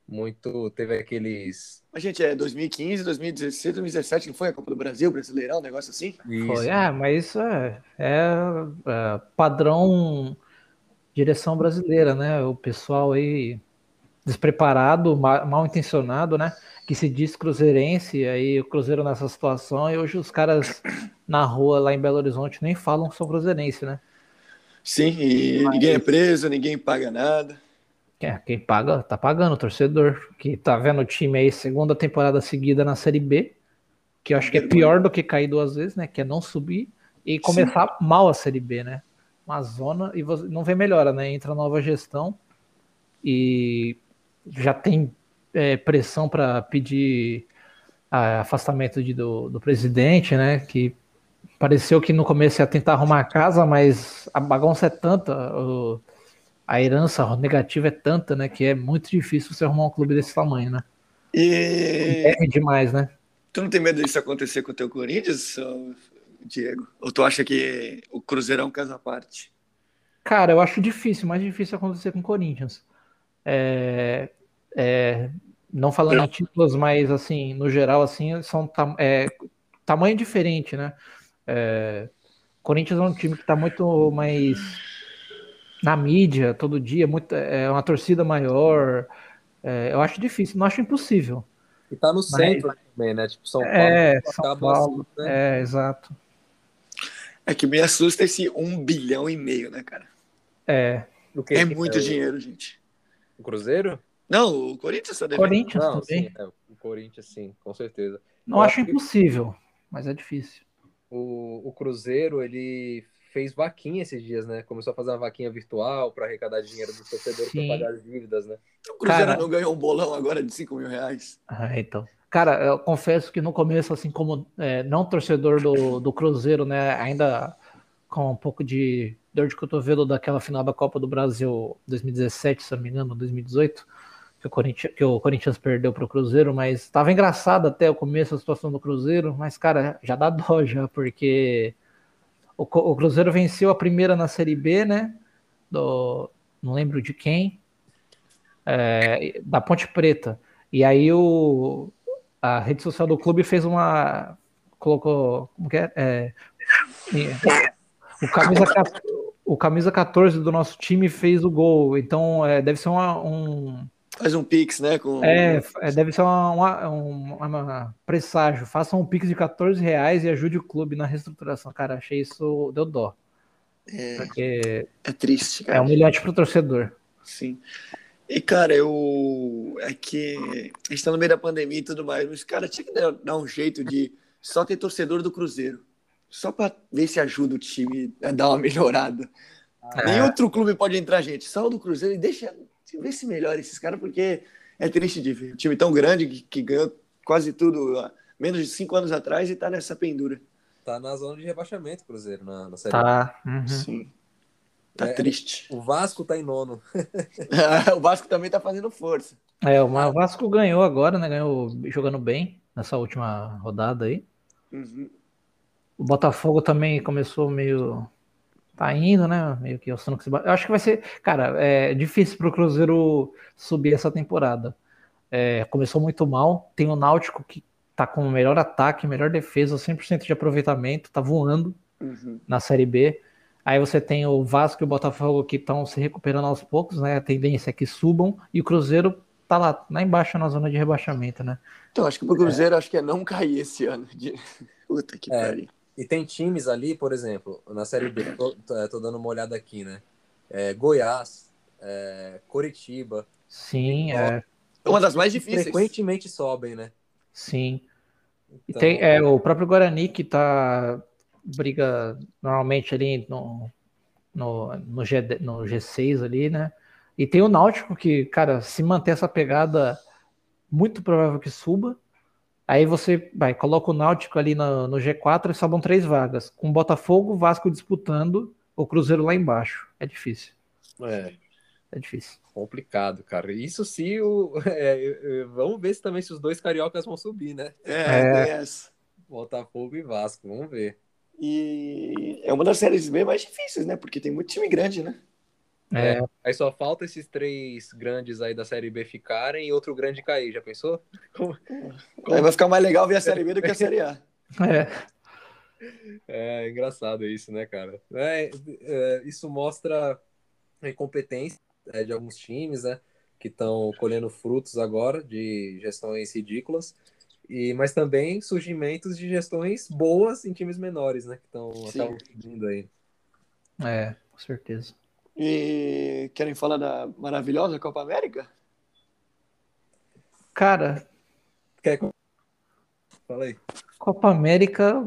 Speaker 1: Muito. Teve aqueles.
Speaker 3: Mas, gente, é 2015, 2016, 2017, não foi a Copa do Brasil, Brasileirão, um negócio assim?
Speaker 2: Isso. Foi, é, mas isso é, é, é padrão direção brasileira, né? O pessoal aí despreparado, mal intencionado, né? Que se diz cruzeirense, aí o Cruzeiro nessa situação, e hoje os caras na rua lá em Belo Horizonte nem falam que são cruzeirense, né?
Speaker 3: Sim, e Mas... ninguém é preso, ninguém paga nada.
Speaker 2: É, quem paga, tá pagando, o torcedor, que tá vendo o time aí segunda temporada seguida na Série B, que eu acho que é pior do que cair duas vezes, né? Que é não subir e começar Sim. mal a Série B, né? Uma zona e você, não vê melhora, né? Entra nova gestão e já tem é, pressão para pedir afastamento de, do, do presidente, né? Que pareceu que no começo ia tentar arrumar a casa, mas a bagunça é tanta, o, a herança negativa é tanta, né? Que é muito difícil você arrumar um clube desse tamanho, né?
Speaker 3: E...
Speaker 2: É demais, né?
Speaker 3: Tu não tem medo disso acontecer com o teu Corinthians? Diego? Ou tu acha que o Cruzeiro é um caso à parte?
Speaker 2: Cara, eu acho difícil, mais difícil acontecer com o Corinthians. É, é, não falando em títulos, mas assim, no geral, assim, são é, tamanho diferente, né? É, Corinthians é um time que está muito mais na mídia todo dia, muito, é uma torcida maior, É, eu acho difícil, não acho impossível.
Speaker 1: E tá no centro Mas, também, né? Tipo, São Paulo.
Speaker 2: É, São Paulo. Assim, né? É, exato.
Speaker 3: É que me assusta esse um bilhão e meio, né, cara?
Speaker 2: É.
Speaker 3: é muito é dinheiro, gente.
Speaker 1: O Cruzeiro?
Speaker 3: Não, o Corinthians tá
Speaker 2: devendo. Corinthians Não, também.
Speaker 1: Sim, é, o Corinthians, sim, com certeza.
Speaker 2: Não Eu acho impossível, mas é difícil.
Speaker 1: O, o Cruzeiro, ele fez vaquinha esses dias, né? Começou a fazer uma vaquinha virtual para arrecadar dinheiro dos torcedores para pagar as dívidas, né?
Speaker 3: O Cruzeiro Cara... não ganhou um bolão agora de 5 mil reais.
Speaker 2: Ah, então. Cara, eu confesso que no começo, assim, como é, não torcedor do, do Cruzeiro, né, ainda com um pouco de dor de cotovelo daquela final da Copa do Brasil 2017, se não me engano, 2018, que o Corinthians, que o Corinthians perdeu para o Cruzeiro, mas estava engraçado até o começo a situação do Cruzeiro, mas, cara, já dá dó já, porque o, o Cruzeiro venceu a primeira na Série B, né? Do, não lembro de quem. É, da Ponte Preta. E aí o, a rede social do clube fez uma. Colocou. Como que é? é o, camisa, o camisa 14 do nosso time fez o gol. Então é, deve ser uma, um
Speaker 3: Faz um Pix, né? Com...
Speaker 2: É, é deve ser uma, uma presságio. Faça um Pix de 14 reais e ajude o clube na reestruturação. Cara, achei isso, deu dó.
Speaker 3: É, é triste,
Speaker 2: cara. É humilhante pro torcedor.
Speaker 3: Sim. E, cara, eu. É que a gente tá no meio da pandemia e tudo mais, mas, cara, tinha que dar um jeito de só ter torcedor do Cruzeiro. Só pra ver se ajuda o time a dar uma melhorada. É. Nem outro clube pode entrar, gente. Só o do Cruzeiro e deixa vê se melhora esses caras, porque é triste de ver. Um time tão grande que, que ganhou quase tudo há menos de cinco anos atrás e tá nessa pendura.
Speaker 1: Tá na zona de rebaixamento, Cruzeiro, na, na
Speaker 2: Série Tá. Uhum.
Speaker 3: Sim. Tá é, triste.
Speaker 1: O Vasco tá em nono.
Speaker 3: o Vasco também tá fazendo força.
Speaker 2: É, o Vasco ganhou agora, né? Ganhou jogando bem nessa última rodada aí.
Speaker 3: Uhum.
Speaker 2: O Botafogo também começou meio tá indo, né? Meio que oscilando com esse... Eu acho que vai ser, cara, é difícil pro Cruzeiro subir essa temporada. É, começou muito mal. Tem o Náutico que tá com o melhor ataque, melhor defesa, 100% de aproveitamento, tá voando
Speaker 3: uhum.
Speaker 2: na Série B. Aí você tem o Vasco e o Botafogo que estão se recuperando aos poucos, né? A tendência é que subam e o Cruzeiro tá lá, lá embaixo na zona de rebaixamento, né?
Speaker 3: Então, acho que pro Cruzeiro é. acho que é não cair esse ano. De... Puta que é. pariu.
Speaker 1: E tem times ali, por exemplo, na Série B, tô, tô dando uma olhada aqui, né? É, Goiás, é, Coritiba.
Speaker 2: Sim, é.
Speaker 3: Uma das mais difíceis.
Speaker 1: Frequentemente sobem, né?
Speaker 2: Sim. Então... E tem é, o próprio Guarani que tá. Briga normalmente ali no, no, no, G, no G6 ali, né? E tem o Náutico que, cara, se manter essa pegada, muito provável que suba. Aí você vai, coloca o Náutico ali no, no G4 e sobram três vagas. Com Botafogo, Vasco disputando, o Cruzeiro lá embaixo. É difícil.
Speaker 1: É.
Speaker 2: É difícil.
Speaker 1: Complicado, cara. Isso se o. É, vamos ver se também se os dois cariocas vão subir, né?
Speaker 3: É, é.
Speaker 1: Botafogo e Vasco, vamos ver.
Speaker 3: E é uma das séries B mais difíceis, né? Porque tem muito time grande, né?
Speaker 1: É. é. Aí só falta esses três grandes aí da Série B ficarem e outro grande cair, já pensou?
Speaker 3: Como... Como... Vai ficar mais legal ver a Série B do que a Série A.
Speaker 2: É.
Speaker 1: É engraçado isso, né, cara? É, é, isso mostra a incompetência é, de alguns times, né? Que estão colhendo frutos agora de gestões ridículas, e, mas também surgimentos de gestões boas em times menores, né? Que estão vindo aí.
Speaker 2: É, com certeza.
Speaker 3: E querem falar da maravilhosa Copa América?
Speaker 2: Cara.
Speaker 1: Quer... Fala aí.
Speaker 2: Copa América,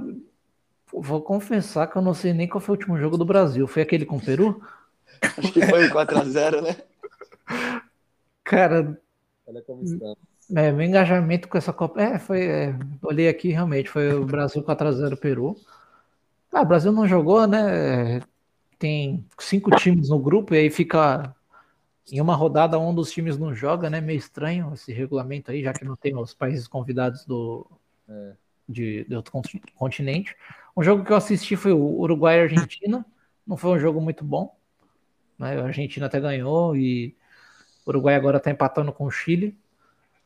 Speaker 2: vou confessar que eu não sei nem qual foi o último jogo do Brasil. Foi aquele com o Peru?
Speaker 3: Acho que foi 4x0, né?
Speaker 2: Cara.
Speaker 1: Olha como está.
Speaker 2: É, meu engajamento com essa Copa. É, foi. É, olhei aqui realmente, foi o Brasil 4x0 Peru. Ah, o Brasil não jogou, né? tem cinco times no grupo e aí fica em uma rodada um dos times não joga, né? Meio estranho esse regulamento aí, já que não tem os países convidados do é. de, de outro continente. Um jogo que eu assisti foi o Uruguai e Argentina. Não foi um jogo muito bom. Né? A Argentina até ganhou e o Uruguai agora tá empatando com o Chile.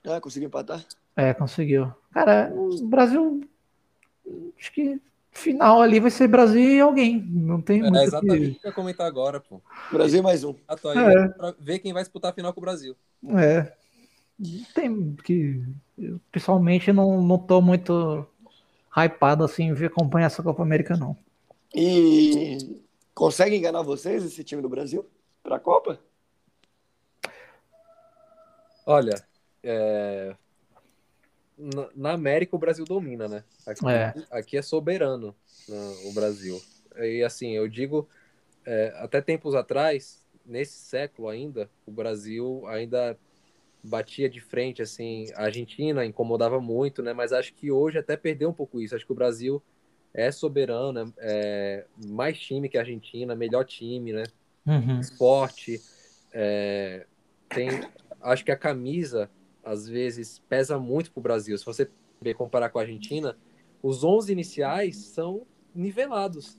Speaker 3: Ah, conseguiu empatar?
Speaker 2: É, conseguiu. Cara, o Brasil acho que final ali vai ser Brasil e alguém. Não tem
Speaker 1: é, muito. exatamente o que eu ia comentar agora, pô.
Speaker 3: Brasil mais um.
Speaker 1: é. Pra ver quem vai disputar a final com o Brasil.
Speaker 2: É. tem que pessoalmente não, não tô muito hypado assim ver acompanhar essa Copa América não.
Speaker 3: E consegue enganar vocês esse time do Brasil para a Copa?
Speaker 1: Olha, é... na, na, América o Brasil domina, né? Aqui é, aqui é soberano né, o Brasil. E assim, eu digo, é, até tempos atrás, nesse século ainda, o Brasil ainda batia de frente, assim, a Argentina incomodava muito, né? Mas acho que hoje até perdeu um pouco isso. Acho que o Brasil é soberano, é mais time que a Argentina, melhor time, né? Uhum. Esporte, é, tem, acho que a camisa às vezes pesa muito para o Brasil. Se você comparar com a Argentina, os 11 iniciais são nivelados.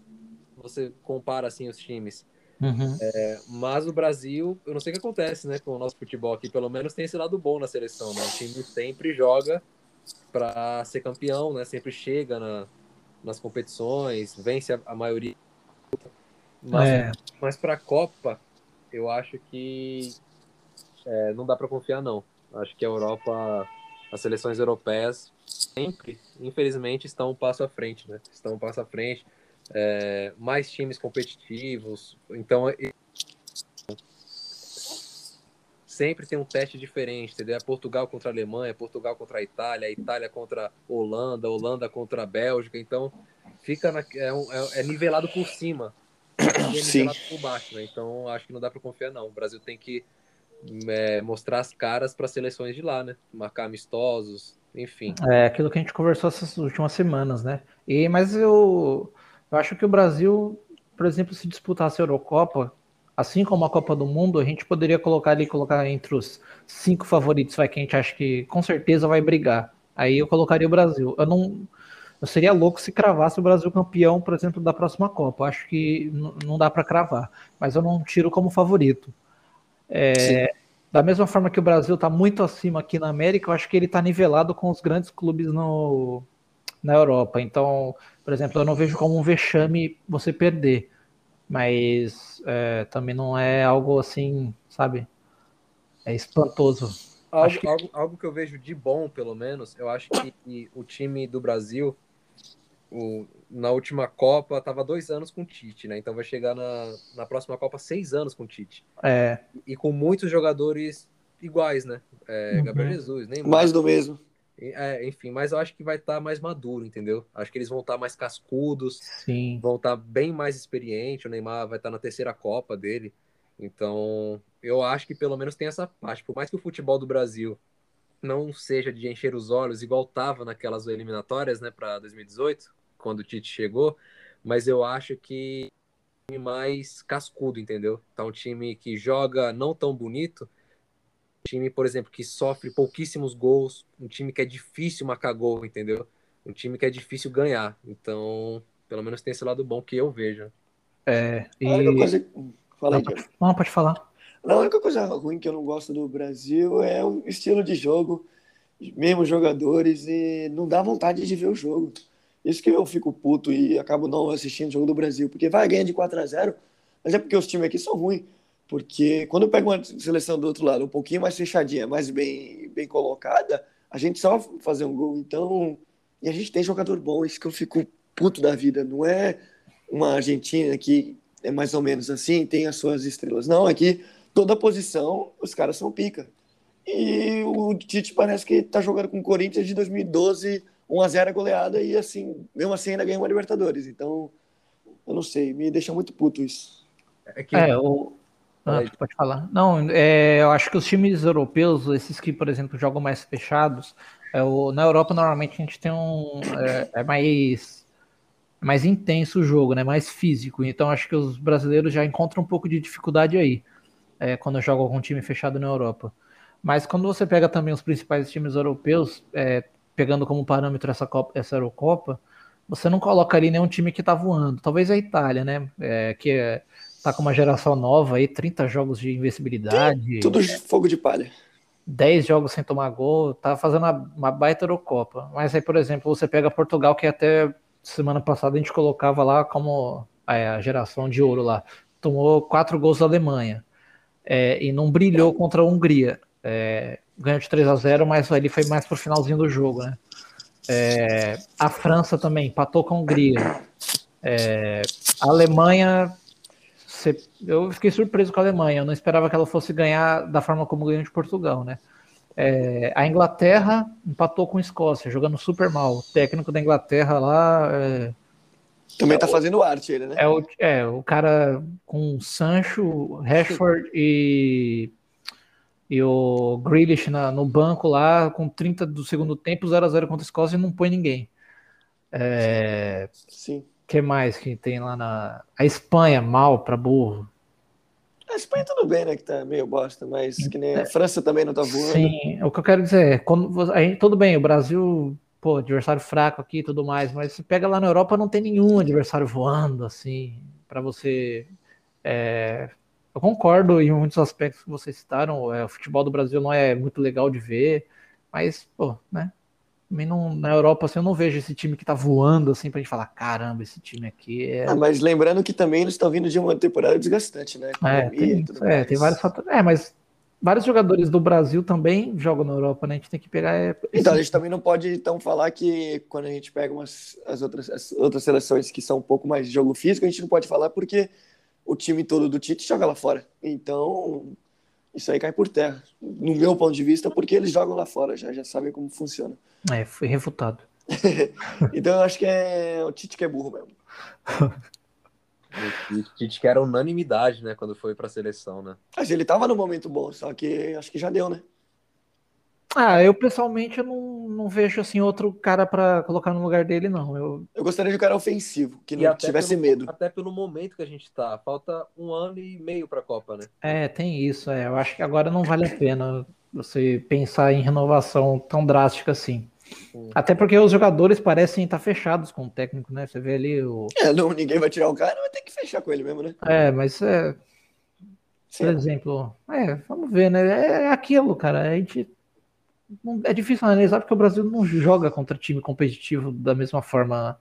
Speaker 1: Você compara assim os times. Uhum. É, mas o Brasil, eu não sei o que acontece, né, com o nosso futebol aqui, pelo menos tem esse lado bom na seleção, né? O time sempre joga para ser campeão, né? Sempre chega na, nas competições, vence a, a maioria. Mas, é. mas para a Copa, eu acho que é, não dá para confiar não. Acho que a Europa, as seleções europeias sempre, infelizmente, estão um passo à frente, né? Estão um passo à frente é, mais times competitivos. Então, sempre tem um teste diferente, entendeu? É Portugal contra a Alemanha, Portugal contra a Itália, a Itália contra a Holanda, a Holanda contra a Bélgica. Então, fica na, é, um, é, é, nivelado por cima, é nivelado Sim. por baixo, né? Então, acho que não dá para confiar, não. O Brasil tem que é, mostrar as caras para seleções de lá, né? Marcar amistosos, enfim.
Speaker 2: É aquilo que a gente conversou essas últimas semanas, né? E, mas eu eu acho que o Brasil, por exemplo, se disputasse a Eurocopa, assim como a Copa do Mundo, a gente poderia colocar ali, colocar entre os cinco favoritos, vai que a gente acha que com certeza vai brigar. Aí eu colocaria o Brasil. Eu não, eu seria louco se cravasse o Brasil campeão, por exemplo, da próxima Copa. Acho que não dá para cravar, mas eu não tiro como favorito. É, da mesma forma que o Brasil está muito acima aqui na América, eu acho que ele está nivelado com os grandes clubes no, na Europa. Então, por exemplo, eu não vejo como um vexame você perder, mas é, também não é algo assim, sabe? É espantoso.
Speaker 1: Algo que... Algo, algo que eu vejo de bom, pelo menos, eu acho que o time do Brasil, o, na última Copa, estava dois anos com o Tite, né? Então vai chegar na, na próxima Copa seis anos com o Tite.
Speaker 2: É.
Speaker 1: E, e com muitos jogadores iguais, né? É, uhum. Gabriel Jesus, nem
Speaker 3: mais do mesmo.
Speaker 1: É, enfim, mas eu acho que vai estar tá mais maduro, entendeu? Acho que eles vão estar tá mais cascudos,
Speaker 2: Sim.
Speaker 1: vão estar tá bem mais experientes. O Neymar vai estar tá na terceira Copa dele. Então, eu acho que pelo menos tem essa parte. Por mais que o futebol do Brasil não seja de encher os olhos, igual estava naquelas eliminatórias, né, para 2018, quando o Tite chegou, mas eu acho que é um time mais cascudo, entendeu? Tá um time que joga não tão bonito, time, por exemplo, que sofre pouquíssimos gols, um time que é difícil marcar gol, entendeu? Um time que é difícil ganhar. Então, pelo menos tem esse lado bom que eu vejo.
Speaker 2: É, e...
Speaker 3: A única coisa... Fala aí,
Speaker 2: não, não, pode falar.
Speaker 3: Não, a única coisa ruim que eu não gosto do Brasil é o estilo de jogo, mesmo jogadores, e não dá vontade de ver o jogo. Isso que eu fico puto e acabo não assistindo o jogo do Brasil, porque vai ganhar de 4 a 0 mas é porque os times aqui são ruins. Porque quando eu pego uma seleção do outro lado um pouquinho mais fechadinha, mais bem, bem colocada, a gente só fazer um gol. Então, e a gente tem jogador bom, isso que eu fico puto da vida. Não é uma Argentina que é mais ou menos assim, tem as suas estrelas. Não, aqui toda posição os caras são pica. E o Tite parece que tá jogando com o Corinthians de 2012, 1x0 goleada, e assim, mesmo assim ainda ganha uma Libertadores. Então, eu não sei, me deixa muito puto isso.
Speaker 2: É, que... é o, ah, pode falar. Não, é, eu acho que os times europeus, esses que, por exemplo, jogam mais fechados, é, o, na Europa normalmente a gente tem um. É, é, mais, mais intenso o jogo, né? Mais físico. Então acho que os brasileiros já encontram um pouco de dificuldade aí, é, quando jogam com um time fechado na Europa. Mas quando você pega também os principais times europeus, é, pegando como parâmetro essa, Copa, essa Eurocopa, você não coloca ali nenhum time que tá voando. Talvez a Itália, né? É, que é tá com uma geração nova aí, 30 jogos de invencibilidade.
Speaker 3: Tudo fogo de palha.
Speaker 2: 10 jogos sem tomar gol, tá fazendo uma, uma baita Eurocopa. Mas aí, por exemplo, você pega Portugal, que até semana passada a gente colocava lá como a geração de ouro lá. Tomou quatro gols da Alemanha é, e não brilhou contra a Hungria. É, ganhou de 3 a 0 mas ali foi mais pro finalzinho do jogo, né? É, a França também empatou com a Hungria. É, a Alemanha, eu fiquei surpreso com a Alemanha. Eu não esperava que ela fosse ganhar da forma como ganhou de Portugal, né? É, a Inglaterra empatou com a Escócia, jogando super mal. O técnico da Inglaterra lá. É,
Speaker 3: Também tá fazendo arte ele, né?
Speaker 2: É o, é, o cara com Sancho, Rashford e, e o Grealish na, no banco lá, com 30 do segundo tempo, 0x0 contra a Escócia e não põe ninguém. É,
Speaker 3: Sim.
Speaker 2: que mais que tem lá na. A Espanha, mal para burro.
Speaker 3: A Espanha tudo bem, né? Que tá meio bosta, mas que nem a França também não tá voando.
Speaker 2: Sim, o que eu quero dizer é, quando você, aí, tudo bem, o Brasil, pô, adversário fraco aqui e tudo mais, mas se pega lá na Europa, não tem nenhum adversário voando, assim, para você. É, eu concordo em muitos aspectos que vocês citaram, é, o futebol do Brasil não é muito legal de ver, mas, pô, né? Também não, na Europa, assim, eu não vejo esse time que tá voando, assim, pra gente falar, caramba, esse time aqui é.
Speaker 3: Ah, mas lembrando que também eles estão vindo de uma temporada desgastante, né?
Speaker 2: É, tem, é, tem vários fatores. É, mas vários jogadores do Brasil também jogam na Europa, né? A gente tem que pegar. É,
Speaker 3: então, a gente também não pode então falar que quando a gente pega umas, as, outras, as outras seleções que são um pouco mais de jogo físico, a gente não pode falar porque o time todo do Tite joga lá fora. Então, isso aí cai por terra. No meu ponto de vista, porque eles jogam lá fora, já, já sabem como funciona.
Speaker 2: É, foi refutado.
Speaker 3: então eu acho que é o Tite que é burro mesmo.
Speaker 1: O Tite que era unanimidade, né, quando foi pra seleção, né?
Speaker 3: Mas ele tava no momento bom, só que acho que já deu, né?
Speaker 2: Ah, eu pessoalmente eu não, não vejo assim outro cara para colocar no lugar dele, não. Eu,
Speaker 3: eu gostaria de um cara ofensivo, que não tivesse
Speaker 1: pelo,
Speaker 3: medo.
Speaker 1: Até pelo momento que a gente tá. Falta um ano e meio pra Copa, né?
Speaker 2: É, tem isso. É. Eu acho que agora não vale a pena você pensar em renovação tão drástica assim. Sim. Até porque os jogadores parecem estar fechados com o técnico, né? Você vê ali o.
Speaker 3: É, não, ninguém vai tirar o cara, vai ter que fechar com ele mesmo, né?
Speaker 2: É, mas é. Sim. Por exemplo, é, vamos ver, né? É aquilo, cara. A gente é difícil analisar porque o Brasil não joga contra time competitivo da mesma forma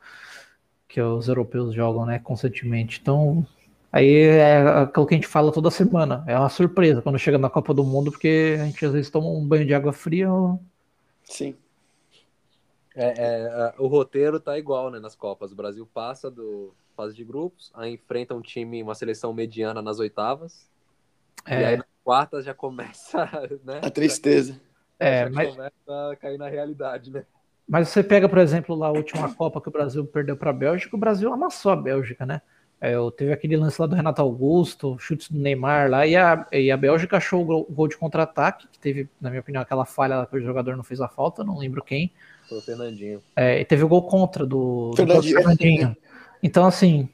Speaker 2: que os europeus jogam, né, constantemente. Então, aí é aquilo que a gente fala toda semana. É uma surpresa quando chega na Copa do Mundo, porque a gente às vezes toma um banho de água fria. Ou...
Speaker 3: Sim.
Speaker 1: É, é, o roteiro tá igual, né, nas Copas. O Brasil passa do fase de grupos, aí enfrenta um time, uma seleção mediana nas oitavas. É. E aí nas quartas já começa, né?
Speaker 3: A tristeza.
Speaker 2: É, mas...
Speaker 1: começa a cair na realidade, né?
Speaker 2: Mas você pega, por exemplo, lá a última Copa que o Brasil perdeu para a Bélgica, o Brasil amassou a Bélgica, né? É, teve aquele lance lá do Renato Augusto, chutes do Neymar lá, e a, e a Bélgica achou o gol, gol de contra-ataque, que teve, na minha opinião, aquela falha que o jogador não fez a falta, não lembro quem.
Speaker 1: Foi o Fernandinho.
Speaker 2: É, e teve o gol contra do, Fernandinho. do Fernandinho. Então, assim,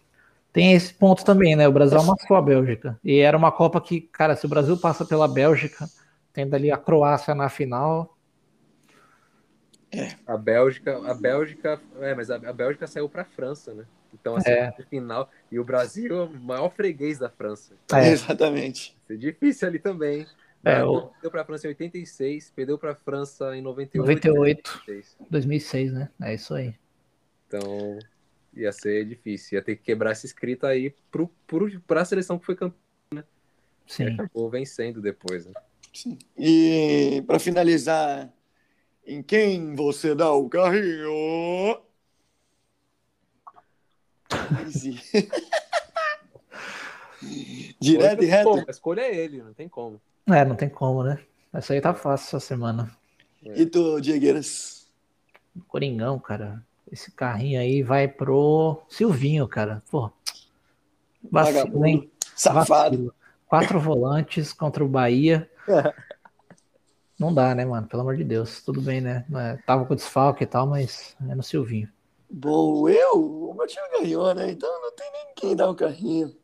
Speaker 2: tem esse ponto também, né? O Brasil amassou a Bélgica. E era uma Copa que, cara, se o Brasil passa pela Bélgica, tendo ali a Croácia na final.
Speaker 1: É. A Bélgica, a Bélgica, é, mas a, a Bélgica saiu para a França, né? Então, assim, é. final, e o Brasil é o maior freguês da França.
Speaker 3: É. Exatamente.
Speaker 1: Isso é difícil ali também.
Speaker 2: É, o...
Speaker 1: Perdeu para a França em 86, perdeu para a França em 98.
Speaker 2: 98, 2006. 2006, né? É isso aí.
Speaker 1: Então, ia ser difícil. Ia ter que quebrar essa escrita aí para a seleção que foi campeã, né?
Speaker 2: Sim.
Speaker 1: E acabou vencendo depois, né?
Speaker 3: Sim. E para finalizar, em quem você dá o carrinho? Direto e reto.
Speaker 1: a escolha é ele, não tem como.
Speaker 2: É, não tem como, né? Essa aí tá fácil essa semana.
Speaker 3: É. E tu, Diegueiras?
Speaker 2: Coringão, cara. Esse carrinho aí vai pro Silvinho, cara. Pô. Vacilo, hein?
Speaker 3: Safado.
Speaker 2: Vacilo. Quatro volantes contra o Bahia. Não dá, né, mano? Pelo amor de Deus. Tudo bem, né? É, tava com desfalque e tal, mas é no Silvinho.
Speaker 3: Bom, eu, o meu time ganhou, né? Então não tem nem quem dar o carrinho.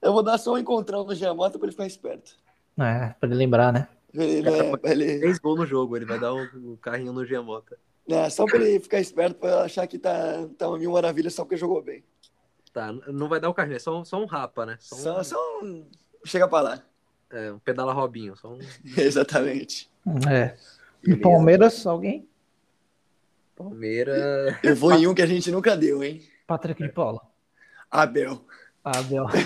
Speaker 3: Eu vou dar só um encontrão no Giamota pra ele ficar esperto.
Speaker 2: É, pra ele lembrar, né?
Speaker 3: Ele, né, ele...
Speaker 1: Três gols no jogo, ele vai dar um, um carrinho no Giamota.
Speaker 3: É, só pra ele ficar esperto, pra achar que tá, tá uma mil maravilha só porque jogou bem.
Speaker 1: Tá, não vai dar o carrinho, é só, só um rapa, né?
Speaker 3: Só, só, um... só um... Chega pra lá.
Speaker 1: É, um pedala Robinho. Só um...
Speaker 3: Exatamente.
Speaker 2: É. E Palmeiras, alguém?
Speaker 1: Palmeiras.
Speaker 3: Eu vou em um que a gente nunca deu, hein?
Speaker 2: Patrick de Paula.
Speaker 3: Abel.
Speaker 2: Abel.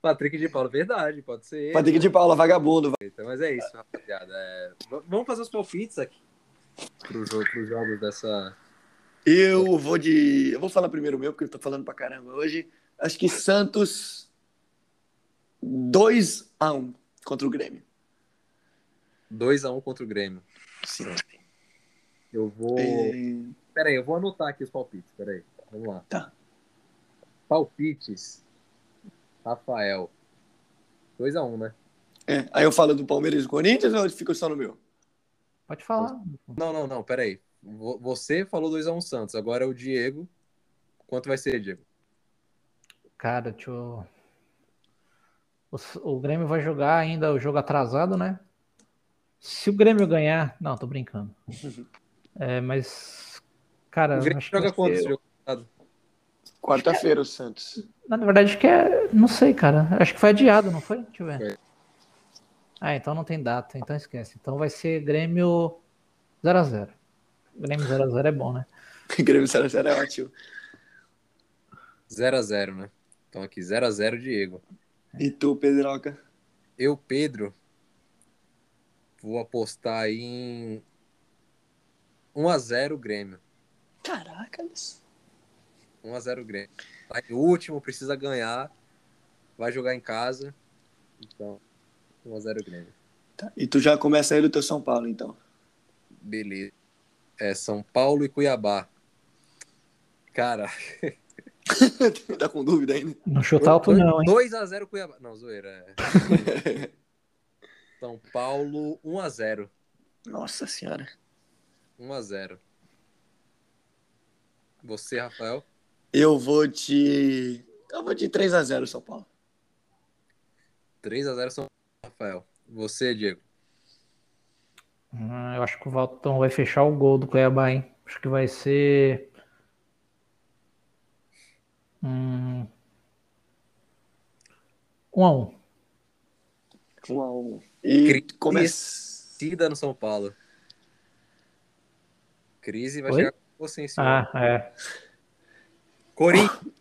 Speaker 1: Patrick de Paula, verdade, pode ser.
Speaker 3: Patrick de Paula, vagabundo.
Speaker 1: Mas é isso, rapaziada. É, Vamos fazer os palpites aqui pro jogo, pros jogos dessa.
Speaker 3: Eu vou de. Eu vou falar primeiro o meu, porque eu tô falando pra caramba hoje. Acho que Santos 2x1 contra o Grêmio.
Speaker 1: 2x1 contra o Grêmio.
Speaker 3: Sim.
Speaker 1: Eu vou.
Speaker 3: É,
Speaker 1: Pera aí, eu vou anotar aqui os palpites. Pera aí. Vamos lá.
Speaker 3: Tá.
Speaker 1: Palpites. Rafael. 2x1, né?
Speaker 3: é, Aí eu falo do Palmeiras e do Corinthians ou eu fico só no meu?
Speaker 2: Pode falar.
Speaker 1: Não, não, não, pera aí. Vo- Você falou 2x1 Santos, agora é o Diego. Quanto vai ser, Diego?
Speaker 2: Cara, deixa eu... o, o Grêmio vai jogar ainda o jogo atrasado, né? Se o Grêmio ganhar. Não, tô brincando. É, mas. Cara,
Speaker 1: O Grêmio joga
Speaker 2: ser-
Speaker 1: esse jogo? passado?
Speaker 3: Quarta-feira o Santos.
Speaker 2: Na verdade, acho que é. Não sei, cara. Acho que foi adiado, não foi? Deixa eu ver.
Speaker 1: Foi.
Speaker 2: Ah, então não tem data, então esquece. Então vai ser Grêmio 0x0. Grêmio 0x0 é bom, né?
Speaker 3: Grêmio 0x0 é ótimo.
Speaker 1: 0x0, né? Então aqui, 0x0 Diego.
Speaker 3: E tu, Pedroca?
Speaker 1: Eu, Pedro, vou apostar aí em 1x0 Grêmio.
Speaker 3: Caracas.
Speaker 1: 1x0 Grêmio. Tá em último, precisa ganhar. Vai jogar em casa. Então, 1x0 Grêmio.
Speaker 3: Tá. E tu já começa aí do teu São Paulo, então.
Speaker 1: Beleza. É São Paulo e Cuiabá. Cara,
Speaker 3: tá com dúvida ainda?
Speaker 2: Não chuta alto, não, hein?
Speaker 1: 2x0 Cuiabá. Não, zoeira. É. São Paulo 1x0.
Speaker 3: Nossa senhora.
Speaker 1: 1x0. Você, Rafael?
Speaker 3: Eu vou de. Eu vou de 3x0 São Paulo.
Speaker 1: 3x0 São Paulo, Rafael. Você, Diego?
Speaker 2: Hum, eu acho que o Valtão vai fechar o gol do Cuiabá, hein? Acho que vai ser. Hum... 1 a 1
Speaker 3: 1x1. E
Speaker 1: Cri-
Speaker 3: começa.
Speaker 1: Cida no São Paulo. Crise vai
Speaker 2: Oi?
Speaker 1: chegar com você em cima.
Speaker 2: Ah, é.
Speaker 1: Corinthians.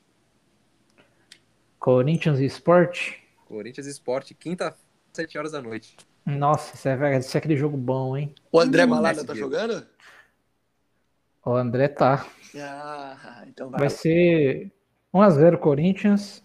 Speaker 2: Corinthians e Sport.
Speaker 1: Corinthians Esporte, quinta, 7 horas da noite.
Speaker 2: Nossa, isso é, isso é aquele jogo bom, hein?
Speaker 3: O André
Speaker 1: Hum,
Speaker 3: Malada tá jogando?
Speaker 2: O André tá.
Speaker 3: Ah, então vai.
Speaker 2: Vai ser 1x0 Corinthians.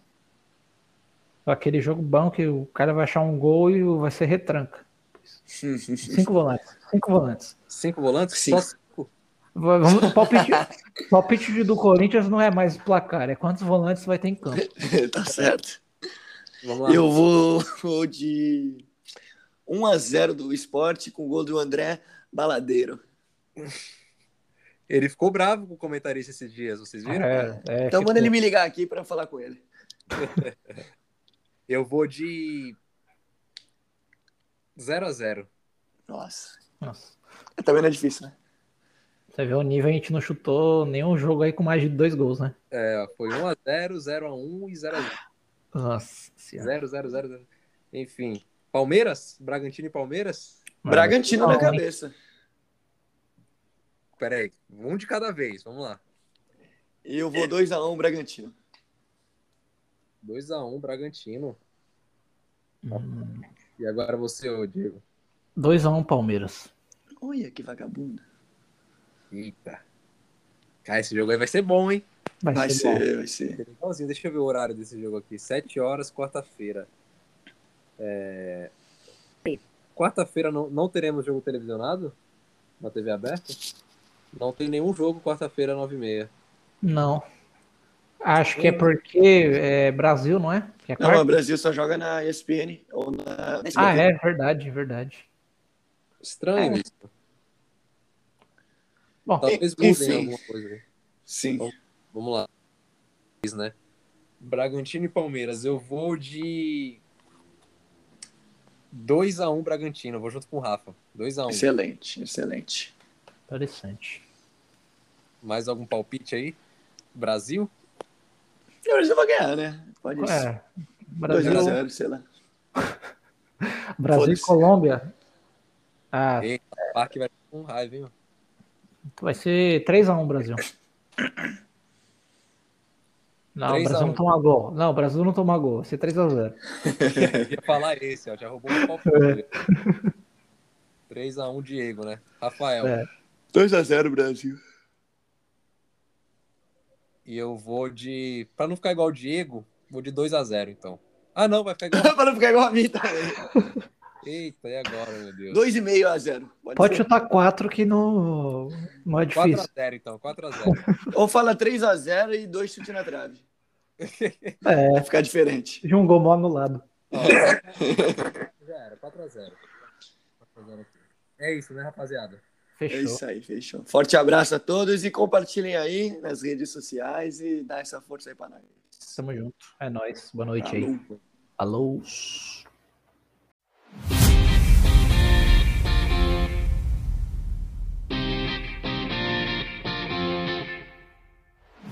Speaker 2: Aquele jogo bom que o cara vai achar um gol e vai ser retranca. Cinco volantes. Cinco volantes.
Speaker 1: Cinco volantes?
Speaker 3: Cinco.
Speaker 1: Só cinco.
Speaker 2: Va- Vamos, o palpite, palpite do Corinthians não é mais placar, é quantos volantes vai ter em campo.
Speaker 3: tá certo.
Speaker 1: Vamos lá.
Speaker 3: Eu vou, vou de 1x0 do esporte com o gol do André Baladeiro.
Speaker 1: Ele ficou bravo com o comentarista esses dias, vocês viram?
Speaker 2: É, é,
Speaker 3: Então manda ele me ligar aqui pra eu falar com ele.
Speaker 1: Eu vou de 0 a 0
Speaker 3: Nossa.
Speaker 2: Nossa,
Speaker 3: Também não é difícil, né?
Speaker 2: você vê o nível, a gente não chutou nenhum jogo aí com mais de dois gols, né?
Speaker 1: É, foi 1 a 0 0 a 1 e 0 a 0
Speaker 2: Nossa senhora.
Speaker 1: 0 0 0 0. Enfim. Palmeiras? Bragantino e Palmeiras?
Speaker 3: Bragantino na
Speaker 2: Não, hein?
Speaker 3: cabeça.
Speaker 1: Pera aí, um de cada vez, vamos lá.
Speaker 3: Eu vou 2x1 Bragantino.
Speaker 1: 2 a 1 Bragantino.
Speaker 2: Hum,
Speaker 1: E agora você, ô Diego.
Speaker 2: 2x1 Palmeiras.
Speaker 3: Olha que vagabundo.
Speaker 1: Eita. Cara, esse jogo aí vai ser bom, hein?
Speaker 2: Vai,
Speaker 3: Vai
Speaker 2: ser,
Speaker 3: ser, vai ser.
Speaker 1: Legalzinho, deixa eu ver o horário desse jogo aqui. 7 horas, quarta-feira. É... Quarta-feira não, não teremos jogo televisionado na TV aberta? Não tem nenhum jogo quarta-feira, 9h30.
Speaker 2: Não. Acho que é porque é Brasil, não é? Que é
Speaker 3: Não, o Brasil só joga na ESPN ou na.
Speaker 2: Ah, é verdade, verdade.
Speaker 1: Estranho
Speaker 2: É.
Speaker 1: isso.
Speaker 2: Bom,
Speaker 1: Talvez mudem alguma coisa. aí.
Speaker 3: Sim.
Speaker 1: Vamos lá. Isso, né? Bragantino e Palmeiras. Eu vou de 2x1 Bragantino. Eu vou junto com o Rafa. 2x1.
Speaker 3: Excelente, excelente.
Speaker 2: Interessante.
Speaker 1: Mais algum palpite aí? Brasil?
Speaker 3: O Brasil vai ganhar, né? Pode ser.
Speaker 2: É, Brasil,
Speaker 3: 2x0, sei lá.
Speaker 2: Brasil e. Colômbia. Ah,
Speaker 1: Eita, o Parque vai ficar com raiva, hein?
Speaker 2: vai ser 3x1 Brasil. Não, o
Speaker 1: 3 a
Speaker 2: Brasil
Speaker 1: 1.
Speaker 2: não toma gol. Não, o Brasil não toma gol. Vai ser 3x0.
Speaker 1: Eu ia falar esse, ó. Já roubou um palpite. 3x1 Diego, né? Rafael.
Speaker 2: É.
Speaker 3: 2x0 Brasil.
Speaker 1: E eu vou de. Pra não ficar igual o Diego, vou de 2x0, então. Ah, não, vai ficar igual.
Speaker 3: Para não ficar igual a mim também.
Speaker 1: Eita, e agora, meu Deus?
Speaker 3: 2,5 a 0.
Speaker 2: Pode
Speaker 3: ser.
Speaker 2: chutar 4 que não, não é difícil.
Speaker 1: 4x0, então. 4x0.
Speaker 3: Ou fala 3 a 0 e dois chutes na trave.
Speaker 2: É,
Speaker 3: Vai ficar diferente.
Speaker 2: de um gol mal anulado.
Speaker 1: Ó, Já era, 4x0. 4x0 aqui. É isso, né, rapaziada?
Speaker 3: É
Speaker 2: Fechou.
Speaker 3: isso aí, fechou. Forte abraço a todos e compartilhem aí nas redes sociais e dá essa força aí pra nós.
Speaker 2: Tamo junto. É nóis. Boa noite aí. Falou.